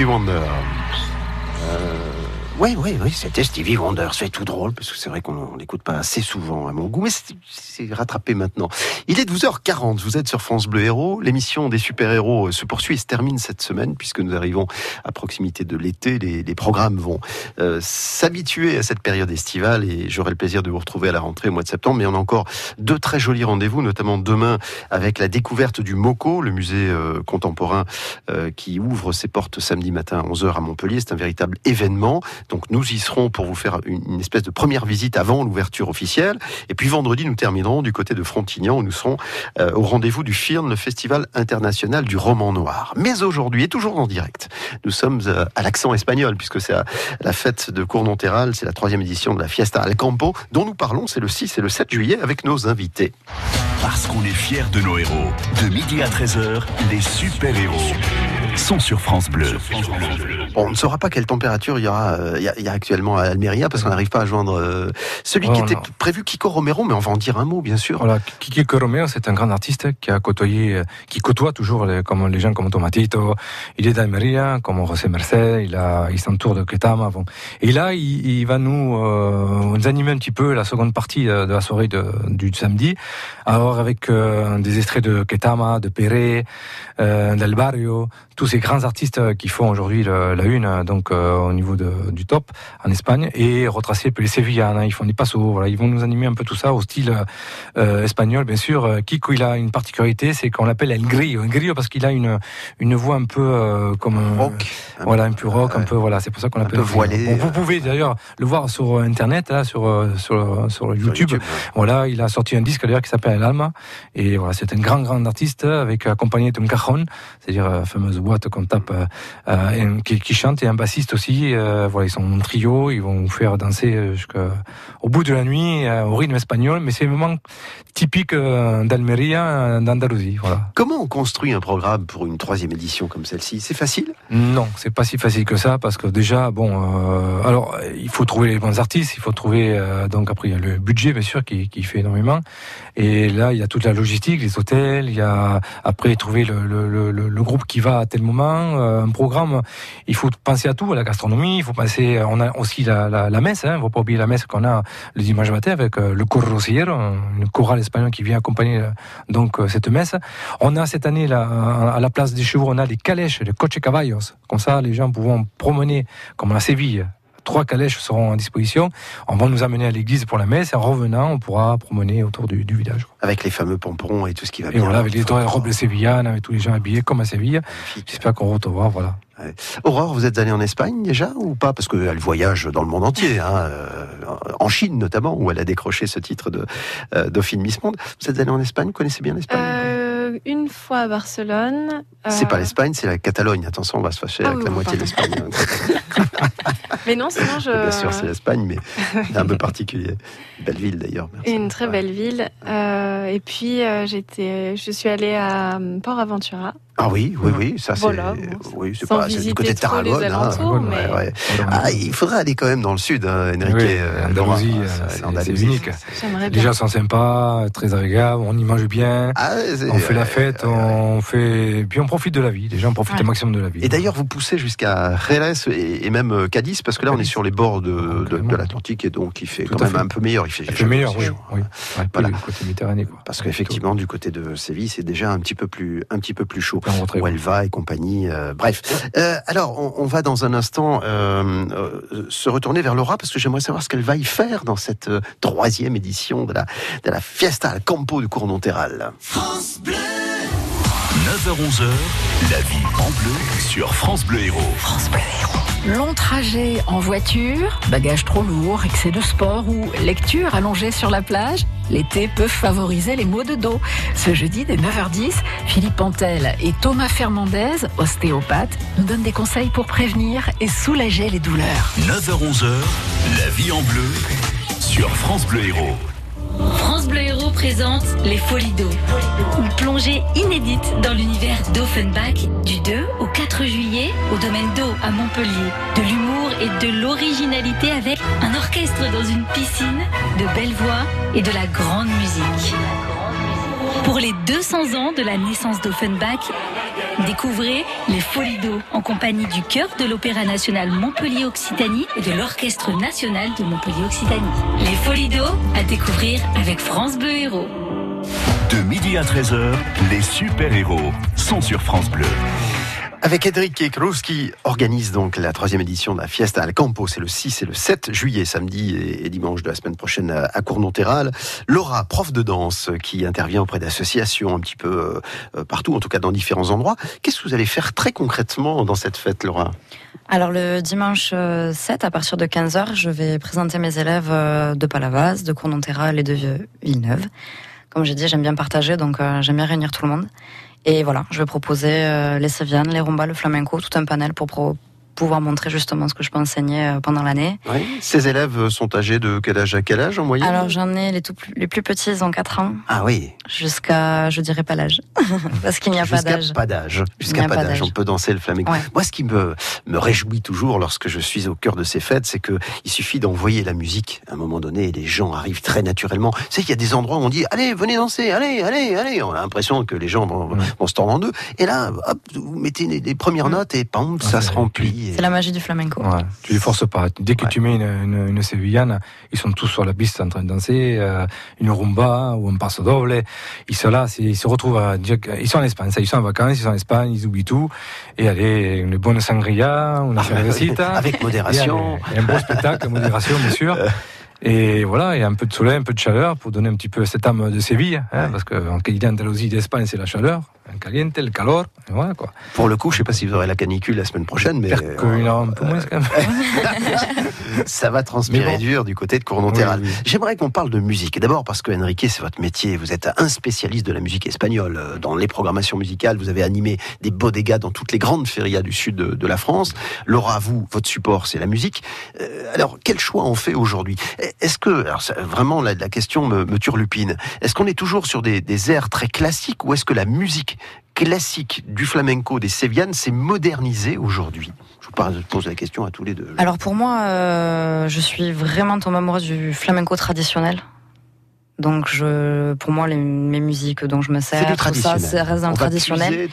Speaker 2: Stevie Wonder. Oui, oui, oui, c'était Stevie Wonder. C'est tout drôle, parce que c'est vrai qu'on l'écoute pas assez souvent à mon goût, mais c'est rattrapé maintenant. Il est 12h40, vous êtes sur France Bleu Héros. L'émission des super-héros euh, se poursuit et se termine cette semaine, puisque nous arrivons à proximité de l'été. Les, programmes vont euh, s'habituer à cette période estivale et j'aurai le plaisir de vous retrouver à la rentrée au mois de septembre. Mais on a encore deux très jolis rendez-vous, notamment demain avec la découverte du MOCO, le musée euh, contemporain qui ouvre ses portes samedi matin à 11h à Montpellier. C'est un véritable événement. Donc nous y serons pour vous faire une, une espèce de première visite avant l'ouverture officielle. Et puis vendredi, nous terminerons du côté de Frontignan où nous serons euh, au rendez-vous du FIRN, le Festival international du roman noir. Mais aujourd'hui, et toujours en direct, nous sommes euh, à l'accent espagnol puisque c'est la fête de Cournonterral, c'est la troisième édition de la Fiesta al Campo dont nous parlons, c'est le 6 et le 7 juillet avec nos invités.
Speaker 12: Parce qu'on est fiers de nos héros. De midi à 13h, les super-héros sont sur France Bleu.
Speaker 2: Bon, on ne saura pas quelle température il y aura, euh, il y a, il y a actuellement à Almeria parce qu'on n'arrive pas à joindre euh, celui
Speaker 6: Oh,
Speaker 2: qui était
Speaker 6: non.
Speaker 2: prévu, Kiko Romero, mais on va en dire un mot, bien sûr.
Speaker 6: Voilà, Kiki Romero, c'est un grand artiste qui a côtoyé, euh, qui côtoie toujours les, comme les gens comme Tomatito. Il est d'Almeria, comme José Merced, il a, il s'entoure de Ketama. Bon. Et là, il, il va nous, euh, nous animer un petit peu la seconde partie de la soirée de, du samedi. Alors avec euh, des extraits de Ketama, de Pérez, euh, del Barrio, tous ces grands artistes euh, qui font aujourd'hui la une, euh, donc euh, au niveau de, du top en Espagne, et retracer un peu les Sevillanes, hein, ils font des passos, voilà, ils vont nous animer un peu tout ça au style euh, espagnol, bien sûr. Kiko, il a une particularité, c'est qu'on l'appelle El Grillo, El Grillo parce qu'il a une une voix un peu euh, comme un
Speaker 2: rock,
Speaker 6: voilà, un peu rock, un peu voilà, c'est pour ça qu'on l'appelle
Speaker 2: voilé,
Speaker 6: Bon, vous pouvez d'ailleurs le voir sur internet, là, sur euh, sur sur YouTube. Voilà, il a sorti un disque d'ailleurs qui s'appelle El Alma, et voilà, c'est un grand grand artiste avec accompagné d'un cajon, c'est-à-dire la fameuse boîte qu'on tape, euh, euh, et qui, qui chante et un bassiste aussi. euh, voilà, ils sont en trio, ils vont vous faire danser jusqu'au bout de la nuit au rythme espagnol, mais c'est vraiment typique d'Almeria, d'Andalousie. Voilà.
Speaker 2: Comment on construit un programme pour une troisième édition comme celle-ci? C'est facile?
Speaker 6: Non, c'est pas si facile que ça parce que déjà, bon, euh, alors il faut trouver les bons artistes, il faut trouver donc après il y a le budget bien sûr qui, qui fait énormément, et là il y a toute la logistique, les hôtels, il y a après trouver le, le, le, le groupe qui va à tel moment, euh, un programme, il faut penser à tout, à la gastronomie, il faut penser, on a aussi la, messe, hein, faut pas oublier la messe qu'on a le dimanche matin avec euh, le Corrosiero, une chorale espagnole qui vient accompagner euh, donc euh, cette messe. On a cette année à la place des chevaux, on a les calèches, les coches caballos. Comme ça, les gens pourront promener, comme à Séville. Trois calèches seront à disposition. On va nous amener à l'église pour la messe et en revenant, on pourra promener autour du, du village.
Speaker 2: Avec les fameux pompons et tout ce qui va
Speaker 6: Et
Speaker 2: bien.
Speaker 6: voilà, avec les robes sévillanes, avec tous les gens habillés comme à Séville. J'espère qu'on retrouvera, voilà.
Speaker 2: Ouais. Aurore, vous êtes allée en Espagne déjà ou pas? Parce qu'elle voyage dans le monde entier, hein, euh, en Chine notamment, où elle a décroché ce titre de euh, Dauphine Miss Monde. Vous êtes allée en Espagne? Vous connaissez bien l'Espagne?
Speaker 8: Euh, une fois à Barcelone.
Speaker 2: C'est
Speaker 8: euh,
Speaker 2: pas l'Espagne, c'est la Catalogne. Attention, on va se fâcher
Speaker 8: Ah
Speaker 2: avec
Speaker 8: oui,
Speaker 2: la moitié de l'Espagne. <laughs>
Speaker 8: Mais non, sinon je.
Speaker 2: Bien sûr, c'est l'Espagne, mais c'est <laughs> un peu particulier. Belle ville d'ailleurs.
Speaker 8: Une très belle ville. Euh, et puis euh, j'étais, je suis allée à Port Aventura.
Speaker 2: Ah oui, oui, oui, ça c'est.
Speaker 8: Voilà,
Speaker 2: oui, c'est pas du côté de Tarragone. hein.
Speaker 8: mais-
Speaker 2: Ouais, ouais. Ah, il faudrait aller quand même dans le sud, hein, Enrique.
Speaker 6: Oui,
Speaker 2: euh,
Speaker 6: Andalousie, euh, c'est- unique. Les gens sont sympas, très agréables, on y mange bien,
Speaker 2: Ah,
Speaker 6: on fait la
Speaker 2: ouais,
Speaker 6: fête, on fait, puis on profite de la vie. Les gens profitent
Speaker 7: Ouais.
Speaker 6: au maximum de la vie.
Speaker 2: Et d'ailleurs, vous poussez jusqu'à Jerez et, et même euh, Cadiz, parce que là, on est sur les bords de, de, de l'Atlantique et donc il fait
Speaker 6: Tout
Speaker 2: quand même
Speaker 6: fait.
Speaker 2: un peu meilleur. Il fait,
Speaker 6: Ça fait meilleur, oui.
Speaker 2: Voilà.
Speaker 6: côté Méditerranée, quoi.
Speaker 2: Parce qu'effectivement, du côté de Séville, c'est déjà un petit peu plus, un petit peu plus chaud. Où elle va et compagnie. euh, bref. Euh, alors, on, on va dans un instant euh, euh, se retourner vers Laura parce que j'aimerais savoir ce qu'elle va y faire dans cette euh, troisième édition de la, de la Fiesta al Campo du Cournonterral.
Speaker 12: 9h-11h, la vie en bleu sur France Bleu Héros.
Speaker 3: Long trajet en voiture, bagages trop lourds, excès de sport ou lecture allongée sur la plage, l'été peut favoriser les maux de dos. Ce jeudi dès 9h10, Philippe Pantel et Thomas Fernandez, ostéopathes, nous donnent des conseils pour prévenir et soulager les douleurs.
Speaker 12: 9h-11h, la vie en bleu sur France Bleu Héros.
Speaker 4: Bleu Héros présente Les Folies d'eau. Une plongée inédite dans l'univers d'Offenbach du 2 au 4 juillet au domaine d'eau à Montpellier. De l'humour et de l'originalité avec un orchestre dans une piscine, de belles voix et de la grande musique. Pour les 200 ans de la naissance d'Offenbach, découvrez les Folies en compagnie du chœur de l'Opéra national Montpellier-Occitanie et de l'Orchestre national de Montpellier-Occitanie. Les Folies d'eau à découvrir avec France Bleu Héros.
Speaker 12: De midi à 13h, les super-héros sont sur France Bleu.
Speaker 2: Avec Edric Cruz qui organise donc la troisième édition de la Fiesta al Campo. C'est le 6 et le 7 juillet, samedi et dimanche de la semaine prochaine à Cournonterral. Laura, prof de danse qui intervient auprès d'associations un petit peu euh, partout, en tout cas dans différents endroits. Qu'est-ce que vous allez faire très concrètement dans cette fête, Laura?
Speaker 7: Alors le dimanche 7, euh, à partir de 15h, je vais présenter mes élèves euh, de Palavas, de Cournonterral et de Villeneuve. Comme j'ai dit, j'aime bien partager, donc j'aime bien réunir tout le monde. Et voilà, je vais proposer euh, les sévianes, les rumbas, le flamenco, tout un panel pour pro pouvoir montrer justement ce que je peux enseigner euh, pendant l'année.
Speaker 2: Oui. Ces élèves sont âgés de quel âge à quel âge en moyenne
Speaker 7: Alors j'en ai les, tout plus, les plus petits, ils ont 4 ans.
Speaker 2: Ah oui.
Speaker 7: Jusqu'à, je dirais pas l'âge, <laughs> parce qu'il n'y a pas d'âge.
Speaker 2: pas d'âge. Jusqu'à pas d'âge. On peut danser le flamenco. Moi, ce qui me, me réjouit toujours lorsque je suis au cœur de ces fêtes, c'est que il suffit d'envoyer la musique à un moment donné et les gens arrivent très naturellement. C'est qu'il y a des endroits où on dit allez, venez danser, allez, allez, allez. On a l'impression que les gens vont, se tordre en deux. Et là, hop, vous mettez les, premières notes et pam, ça se remplit.
Speaker 7: C'est la magie du flamenco.
Speaker 6: Ouais, tu les forces pas. Dès que tu mets une, une, sévillane, ils sont tous sur la piste en train de danser, euh, une rumba ou un passo doble. Ils sont là, ils se retrouvent, ils sont en Espagne, ils sont en vacances, ils sont en Espagne, ils oublient tout. Et allez, une bonne sangria, une <laughs> cervecita.
Speaker 2: Avec modération.
Speaker 6: un bon spectacle, modération, bien sûr. <laughs> Et voilà, il y a un peu de soleil, un peu de chaleur pour donner un petit peu cette âme de Séville, hein, parce qu'en qualité d'Andalousie d'Espagne, c'est la chaleur caliente, le calor, voilà quoi.
Speaker 2: Pour le coup, je sais pas si vous aurez la canicule la semaine prochaine, mais
Speaker 6: euh, un peu moins quand
Speaker 2: même. <laughs> ça va transpirer dur du côté de Cournonterral. J'aimerais qu'on parle de musique. D'abord parce que Enrique, c'est votre métier. Vous êtes un spécialiste de la musique espagnole. Euh, dans les programmations musicales, vous avez animé des dégâts dans toutes les grandes férias du sud de, la France. Laura, vous, votre support, c'est la musique. Euh, alors, quel choix on fait aujourd'hui? Est-ce que, alors vraiment, la, question me, me turlupine. Est-ce qu'on est toujours sur des, des airs très classiques ou est-ce que la musique classique du flamenco des Sévianes s'est modernisé aujourd'hui Je vous pose la question à tous les deux.
Speaker 7: Alors pour moi, euh, je suis vraiment tombée amoureuse du flamenco traditionnel. Donc je, pour moi, les, mes musiques dont je me sers, tout ça, ça reste dans le traditionnel.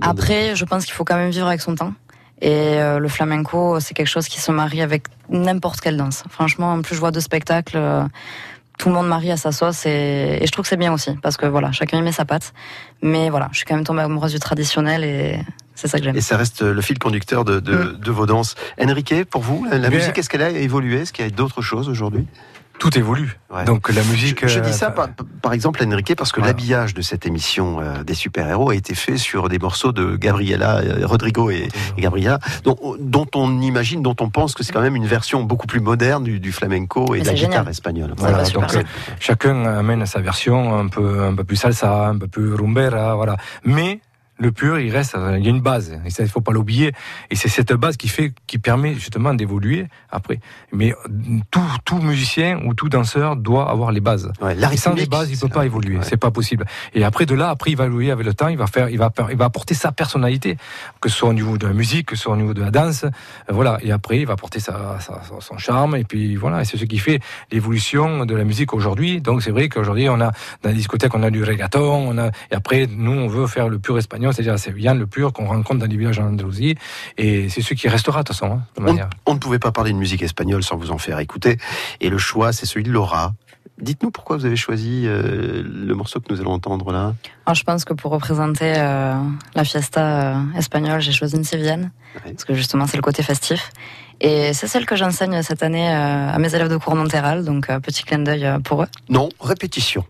Speaker 7: Après, je pense qu'il faut quand même vivre avec son temps. Et euh, le flamenco, c'est quelque chose qui se marie avec n'importe quelle danse. Franchement, en plus je vois de spectacles, euh, tout le monde marie à sa sauce et, je trouve que c'est bien aussi parce que voilà, chacun y met sa patte. Mais voilà, je suis quand même tombée amoureuse du traditionnel et c'est ça que j'aime.
Speaker 2: Et ça reste le fil conducteur de, de, mm. vos danses. Enrique, pour vous, la, musique, est-ce qu'elle a évolué? Est-ce qu'il y a d'autres choses aujourd'hui?
Speaker 6: Tout évolue. Donc la musique.
Speaker 2: Je, dis ça euh, par, exemple, Enrique, parce que l'habillage de cette émission euh, des super-héros a été fait sur des morceaux de Gabriela, euh, Rodrigo et, Gabriela, dont, dont, on imagine, dont on pense que c'est quand même une version beaucoup plus moderne du, flamenco et de la guitare espagnole.
Speaker 6: Voilà, donc chacun amène sa version un peu, un peu plus salsa, un peu plus rumbera, voilà. Mais le pur, il reste, il y a une base. Il ne faut pas l'oublier. Et c'est cette base qui fait, qui permet justement d'évoluer après. Mais tout, tout musicien ou tout danseur doit avoir les bases. Ouais, sans les bases, il peut pas évoluer. C'est pas possible. Et après de là, après, il va évoluer avec le temps. Il va faire, il va, il va apporter sa personnalité, que ce soit au niveau de la musique, que ce soit au niveau de la danse. Euh, voilà. Et après, il va apporter sa, son charme. Et puis voilà. Et c'est ce qui fait l'évolution de la musique aujourd'hui. Donc c'est vrai qu'aujourd'hui, on a dans les discothèques, on a du reggaeton. On a, et après, nous, on veut faire le pur espagnol c'est-à-dire c'est bien le pur qu'on rencontre dans les villages en Andalousie, et c'est ce qui restera de toute façon.
Speaker 2: Hein, on, ne pouvait pas parler de musique espagnole sans vous en faire écouter, et le choix, c'est celui de Laura. Dites-nous pourquoi vous avez choisi euh, le morceau que nous allons entendre là.
Speaker 7: Ah, je pense que pour représenter euh, la fiesta euh, espagnole, j'ai choisi une sévienne, parce que justement c'est le côté festif. Et c'est celle que j'enseigne cette année euh, à mes élèves de cours Montéral, donc euh, petit clin d'œil euh, pour eux.
Speaker 2: Non, répétition.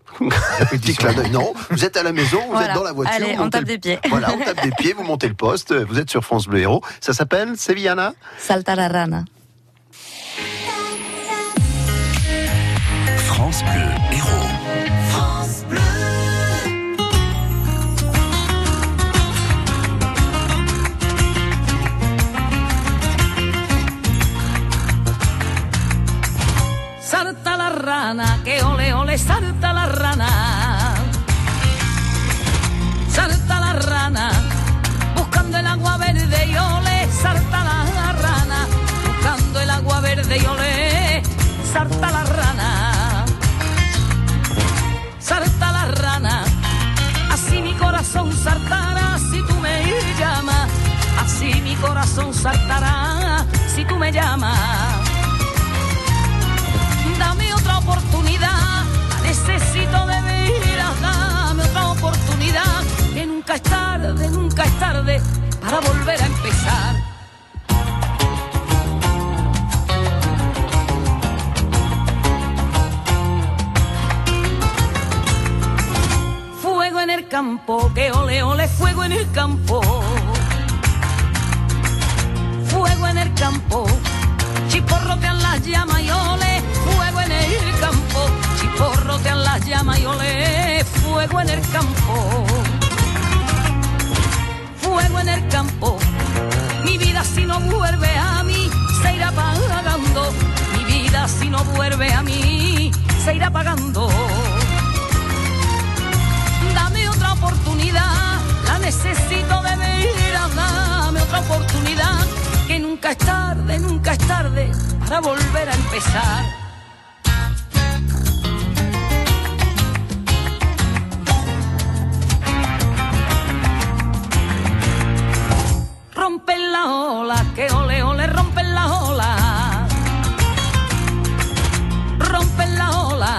Speaker 2: petit clin d'œil. Non, vous êtes à la maison, vous êtes dans la voiture.
Speaker 7: Allez, on tape des pieds. <laughs>
Speaker 2: Voilà, on tape des pieds, vous montez le poste, vous êtes sur France Bleu Héros. Ça s'appelle Sevillana
Speaker 7: Salta la rana.
Speaker 12: France Bleu
Speaker 14: que ole ole salta la rana. Salta la rana, buscando el agua verde y ole, salta la rana, buscando el agua verde y ole, salta la rana. Salta la rana, saltará si tú me llamas. Así mi corazón saltará si tú me llamas. Oportunidad, necesito de veras. Dame otra oportunidad, que nunca es tarde, nunca es tarde para volver a empezar. Fuego en el campo, que ole ole, fuego en el campo. Fuego en el campo, chiporrotean las llamas y ole, ole, fuego en el campo. Fuego en el campo, mi vida si no vuelve a mí, se irá apagando. Mi vida si no vuelve a mí, se irá apagando. Dame otra oportunidad, la necesito de veras, dame otra oportunidad, que nunca es tarde, nunca es tarde para volver a empezar. Rompen la ola, que ole ole, rompen la ola. Rompen la ola,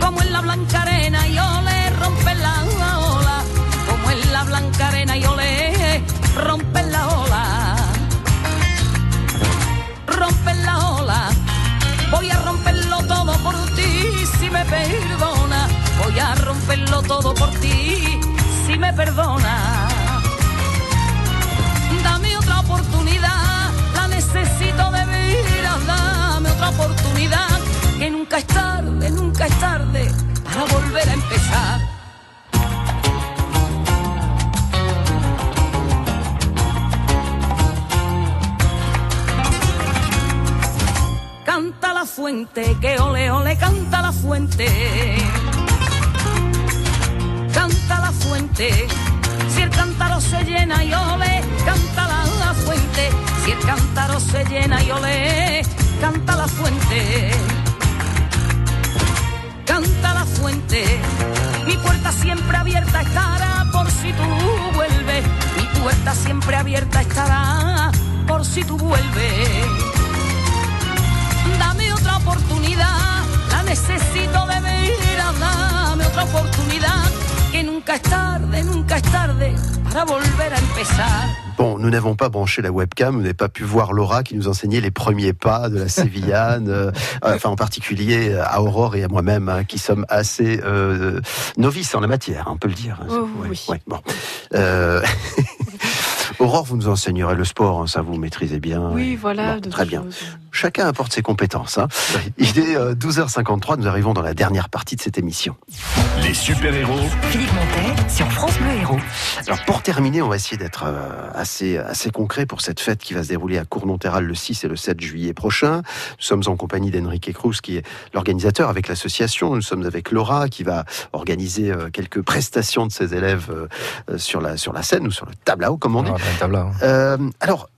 Speaker 14: como en la blanca arena y ole, rompen la ola, como en la blanca arena y ole, rompen la ola. Rompen la ola, voy a romperlo todo por ti, si me perdona, voy a romperlo todo por ti, si me perdona. Oportunidad, la necesito de veras, dame otra oportunidad, que nunca es tarde, nunca es tarde para volver a empezar. Canta la fuente, que ole ole, canta la fuente. Canta la fuente, si el cántaro se llena y ole, canta Si el cántaro se llena y ole, canta la fuente. Canta la fuente, mi puerta siempre abierta estará por si tú vuelves. Mi puerta siempre abierta estará por si tú vuelves. Dame otra oportunidad, la necesito de veras, dame otra oportunidad, que nunca es tarde, nunca es tarde para volver a empezar.
Speaker 2: Bon, nous n'avons pas branché la webcam, vous n'avez pas pu voir Laura qui nous enseignait les premiers pas de la Sévillane, <laughs> euh, enfin en particulier à Aurore et à moi-même, hein, qui sommes assez euh, novices en la matière, on peut le dire.
Speaker 8: Oh,
Speaker 2: Ouais,
Speaker 8: oui.
Speaker 2: ouais, bon. Euh, <laughs> Aurore, vous nous enseignerez le sport, hein, ça vous maîtrisez bien.
Speaker 8: Oui, voilà.
Speaker 2: Bon, très bien.
Speaker 8: choses.
Speaker 2: Chacun apporte ses compétences. Hein. Il est euh, 12h53, nous arrivons dans la dernière partie de cette émission.
Speaker 12: Les super-héros
Speaker 3: Philippe Montet sur France Bleu Héros.
Speaker 2: Alors pour terminer, on va essayer d'être euh, assez, assez concret pour cette fête qui va se dérouler à Cournonterral le 6 et le 7 juillet prochain. Nous sommes en compagnie d'Enrique Cruz qui est l'organisateur avec l'association. Nous sommes avec Laura qui va organiser euh, quelques prestations de ses élèves euh, euh, sur, la, sur la scène ou sur le tableau, comme on dit.
Speaker 6: Ah.
Speaker 2: Euh, alors, euh,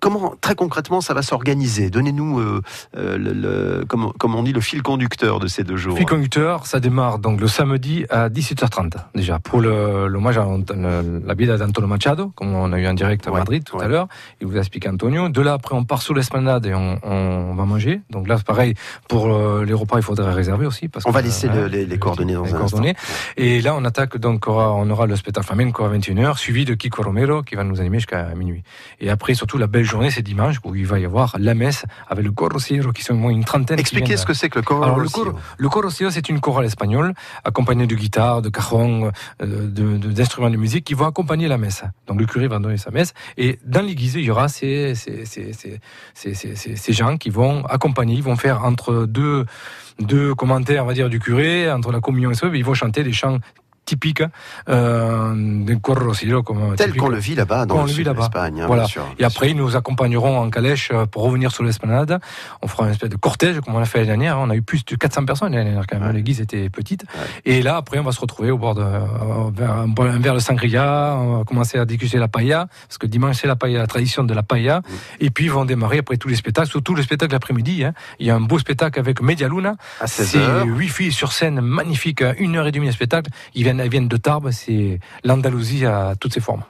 Speaker 2: comment très concrètement ça va s'organiser? Donnez-nous, euh, euh, le, le- comment on dit, le fil conducteur de ces deux jours.
Speaker 6: Fil conducteur, ça démarre donc le samedi à 18h30 déjà pour le- l'hommage à le- la vida d'Antonio Machado, comme on a eu en direct à
Speaker 2: Ouais,
Speaker 6: Madrid tout
Speaker 2: ouais.
Speaker 6: à l'heure. Il vous a expliqué Antonio. De là après on part sur l'esplanade et on, on va manger. Donc là pareil pour euh, les repas il faudrait réserver aussi parce
Speaker 2: On
Speaker 6: que,
Speaker 2: va laisser
Speaker 6: euh,
Speaker 2: le- les, les coordonnées dans
Speaker 6: les
Speaker 2: un
Speaker 6: coordonnées.
Speaker 2: instant.
Speaker 6: Et là, on attaque donc, aura- on aura le spectacle flamenco à 21h, suivi de Kiko Romero qui va nous animer jusqu'à minuit. Et après, surtout, la belle journée, c'est dimanche où il va y avoir la messe avec le Corrosiero qui sont au moins une trentaine.
Speaker 2: Expliquez ce que c'est que le coro
Speaker 6: alors, le, corosio, c'est une chorale espagnole, accompagnée de guitare, de cajon, euh, de- de- d'instruments de, musique, qui vont accompagner la messe. Donc le curé va donner sa messe, et dans l'église, il y aura ces, ces, ces, ces, ces, ces- ces- ces gens qui vont accompagner, ils vont faire entre deux, deux commentaires, on va dire, du curé, entre la communion et ça, ils vont chanter des chants typiques euh, d'un
Speaker 2: Tel
Speaker 6: typique-
Speaker 2: qu'on le vit là-bas dans le sud de l'Espagne. hein,
Speaker 6: Voilà. Et après, ils nous accompagneront en calèche euh, pour revenir sur l'esplanade. On fera une espèce de cortège, comme on a fait l'année dernière. On a eu plus de 400 personnes l'année dernière, quand même.
Speaker 2: Ouais.
Speaker 6: L'église était petite.
Speaker 2: Ouais.
Speaker 6: Et là, après, on va se retrouver au bord de, euh, vers, un, verre de sangria. On va commencer à déguster la paella. Parce que dimanche, c'est la paella, la tradition de la paella. Et puis, ils vont démarrer après tous les spectacles, surtout le spectacle l'après-midi. Hein. Il y a un beau spectacle avec Media Luna. C'est
Speaker 2: 16h.
Speaker 6: huit filles sur scène, magnifique. Une heure et demie de spectacle. Ils viennent viennent, elles viennent de Tarbes. C'est l'Andalousie à toutes ses formes.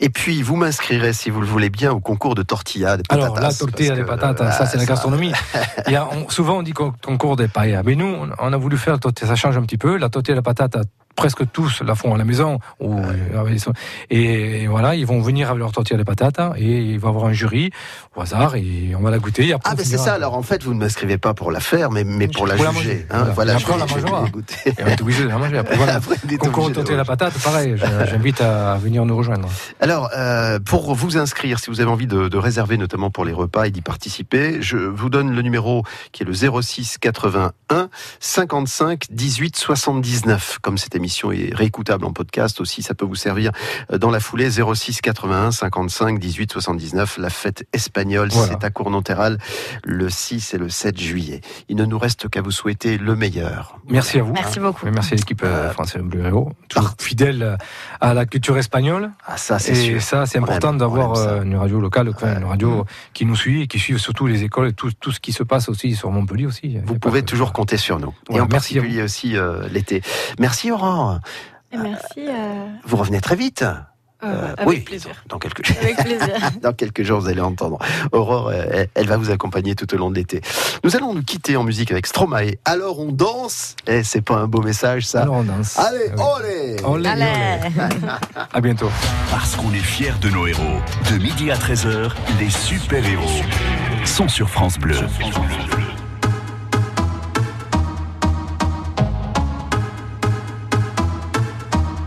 Speaker 2: Et puis, vous m'inscrirez, si vous le voulez bien, au concours de tortilla de patatas.
Speaker 6: Alors, la tortilla de patatas, ça, c'est la gastronomie. <laughs> Il y a, on- souvent, on dit concours des paella. Mais nous, on, on a voulu faire ça change un petit peu. La tortilla de patatas, presque tous la font à la maison. Ou, euh, ils sont- et, voilà, ils vont venir avec leur tortilla de patatas et il va y avoir un jury au hasard et on va la goûter. Et après,
Speaker 2: Ah, mais c'est ça. Alors, en fait, vous ne m'inscrivez pas pour la faire, mais, mais pour la
Speaker 6: Pour la
Speaker 2: juger.
Speaker 6: manger.
Speaker 2: hein.
Speaker 6: Voilà. Et après, on la mangera. Et on est obligé de la manger. Après, voilà. <laughs>
Speaker 2: Après,
Speaker 6: Concours de tortilla de la patate, pareil. <laughs> J'invite à venir nous rejoindre.
Speaker 2: Alors, euh, pour vous inscrire, si vous avez envie de, de réserver notamment pour les repas et d'y participer, je vous donne le numéro qui est le 06 81 55 18 79. Comme cette émission est réécoutable en podcast aussi, ça peut vous servir euh, dans la foulée 06 81 55 18 79. La fête espagnole,
Speaker 6: Voilà.
Speaker 2: c'est à Cournonterral le 6 et le 7 juillet. Il ne nous reste qu'à vous souhaiter le meilleur.
Speaker 6: Merci à vous.
Speaker 7: Merci beaucoup.
Speaker 6: Et Merci à l'équipe euh, Bleu Héros, toujours fidèle euh, à la culture espagnole.
Speaker 2: Ah, ça, c'est
Speaker 6: Et
Speaker 2: sûr.
Speaker 6: ça, c'est
Speaker 2: On
Speaker 6: important d'avoir euh, une radio locale, quoi, une radio qui nous suit et qui suit surtout les écoles et tout, tout ce qui se passe aussi sur Montpellier aussi.
Speaker 2: Vous pouvez toujours compter sur nous. et en
Speaker 6: merci
Speaker 2: particulier aussi euh, l'été. Merci Aurore.
Speaker 8: Merci. euh,
Speaker 2: Vous revenez très vite.
Speaker 8: euh, avec
Speaker 2: oui,
Speaker 8: plaisir.
Speaker 2: dans quelques
Speaker 8: Avec plaisir. <laughs>
Speaker 2: dans quelques jours, vous allez entendre. Aurore, euh, elle, elle va vous accompagner tout au long de l'été. Nous allons nous quitter en musique avec Stromae. Alors on danse Eh, c'est pas un beau message ça
Speaker 6: Alors on danse.
Speaker 2: Allez,
Speaker 6: Ah
Speaker 2: olé
Speaker 6: Olé,
Speaker 7: Allez.
Speaker 6: olé. À bientôt.
Speaker 1: Parce qu'on est fiers de nos héros. De midi à 13h, les super-héros sont sur France Bleu.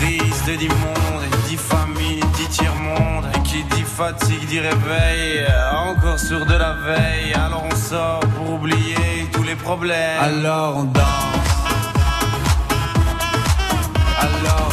Speaker 12: crise te dit monde dit famille dit tiers-monde Et qui dit fatigue dit réveil Encore sur de la veille. Alors on sort pour oublier tous les problèmes. Alors on danse. Alors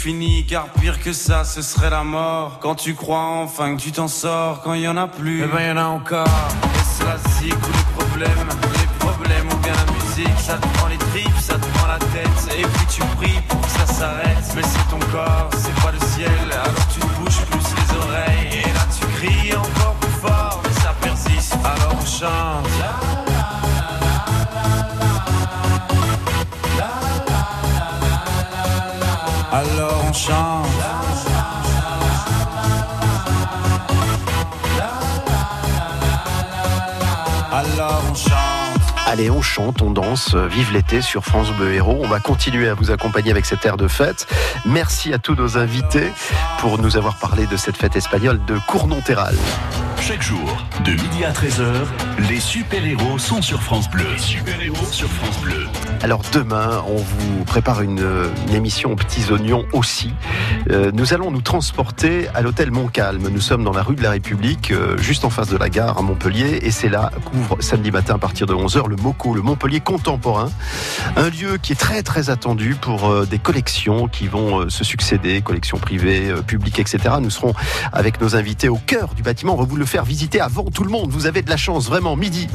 Speaker 12: fini, car pire que ça, ce serait la mort. Quand tu crois enfin que tu t'en sors, quand il y en a plus, eh ben y en a encore. Et cela zik ou les problèmes, les problèmes ou bien la musique, ça te prend les tripes, ça te prend la tête. Et puis tu pries pour que ça s'arrête. Mais c'est ton corps, c'est pas le ciel, alors chante. Alors on chante.
Speaker 2: Allez, on chante, on danse, vive l'été sur France Bleu Héros. On va continuer à vous accompagner avec cette air de fête. Merci à tous nos invités pour nous avoir parlé de cette fête espagnole de Cournonterral.
Speaker 1: Chaque jour, de midi à 13h, les super-héros sont sur France Bleu. Les super-héros sur France Bleu.
Speaker 2: Alors demain, on vous prépare une, une émission aux petits oignons aussi. Euh, nous allons nous transporter à l'hôtel Montcalm. Nous sommes dans la rue de la République, euh, juste en face de la gare à Montpellier. Et c'est là qu'ouvre samedi matin à partir de 11h le MOCO, le Montpellier contemporain. Un lieu qui est très très attendu pour euh, des collections qui vont euh, se succéder, collections privées, euh, publiques, etc. Nous serons avec nos invités au cœur du bâtiment. On va vous le faire visiter avant tout le monde. Vous avez de la chance, vraiment, midi.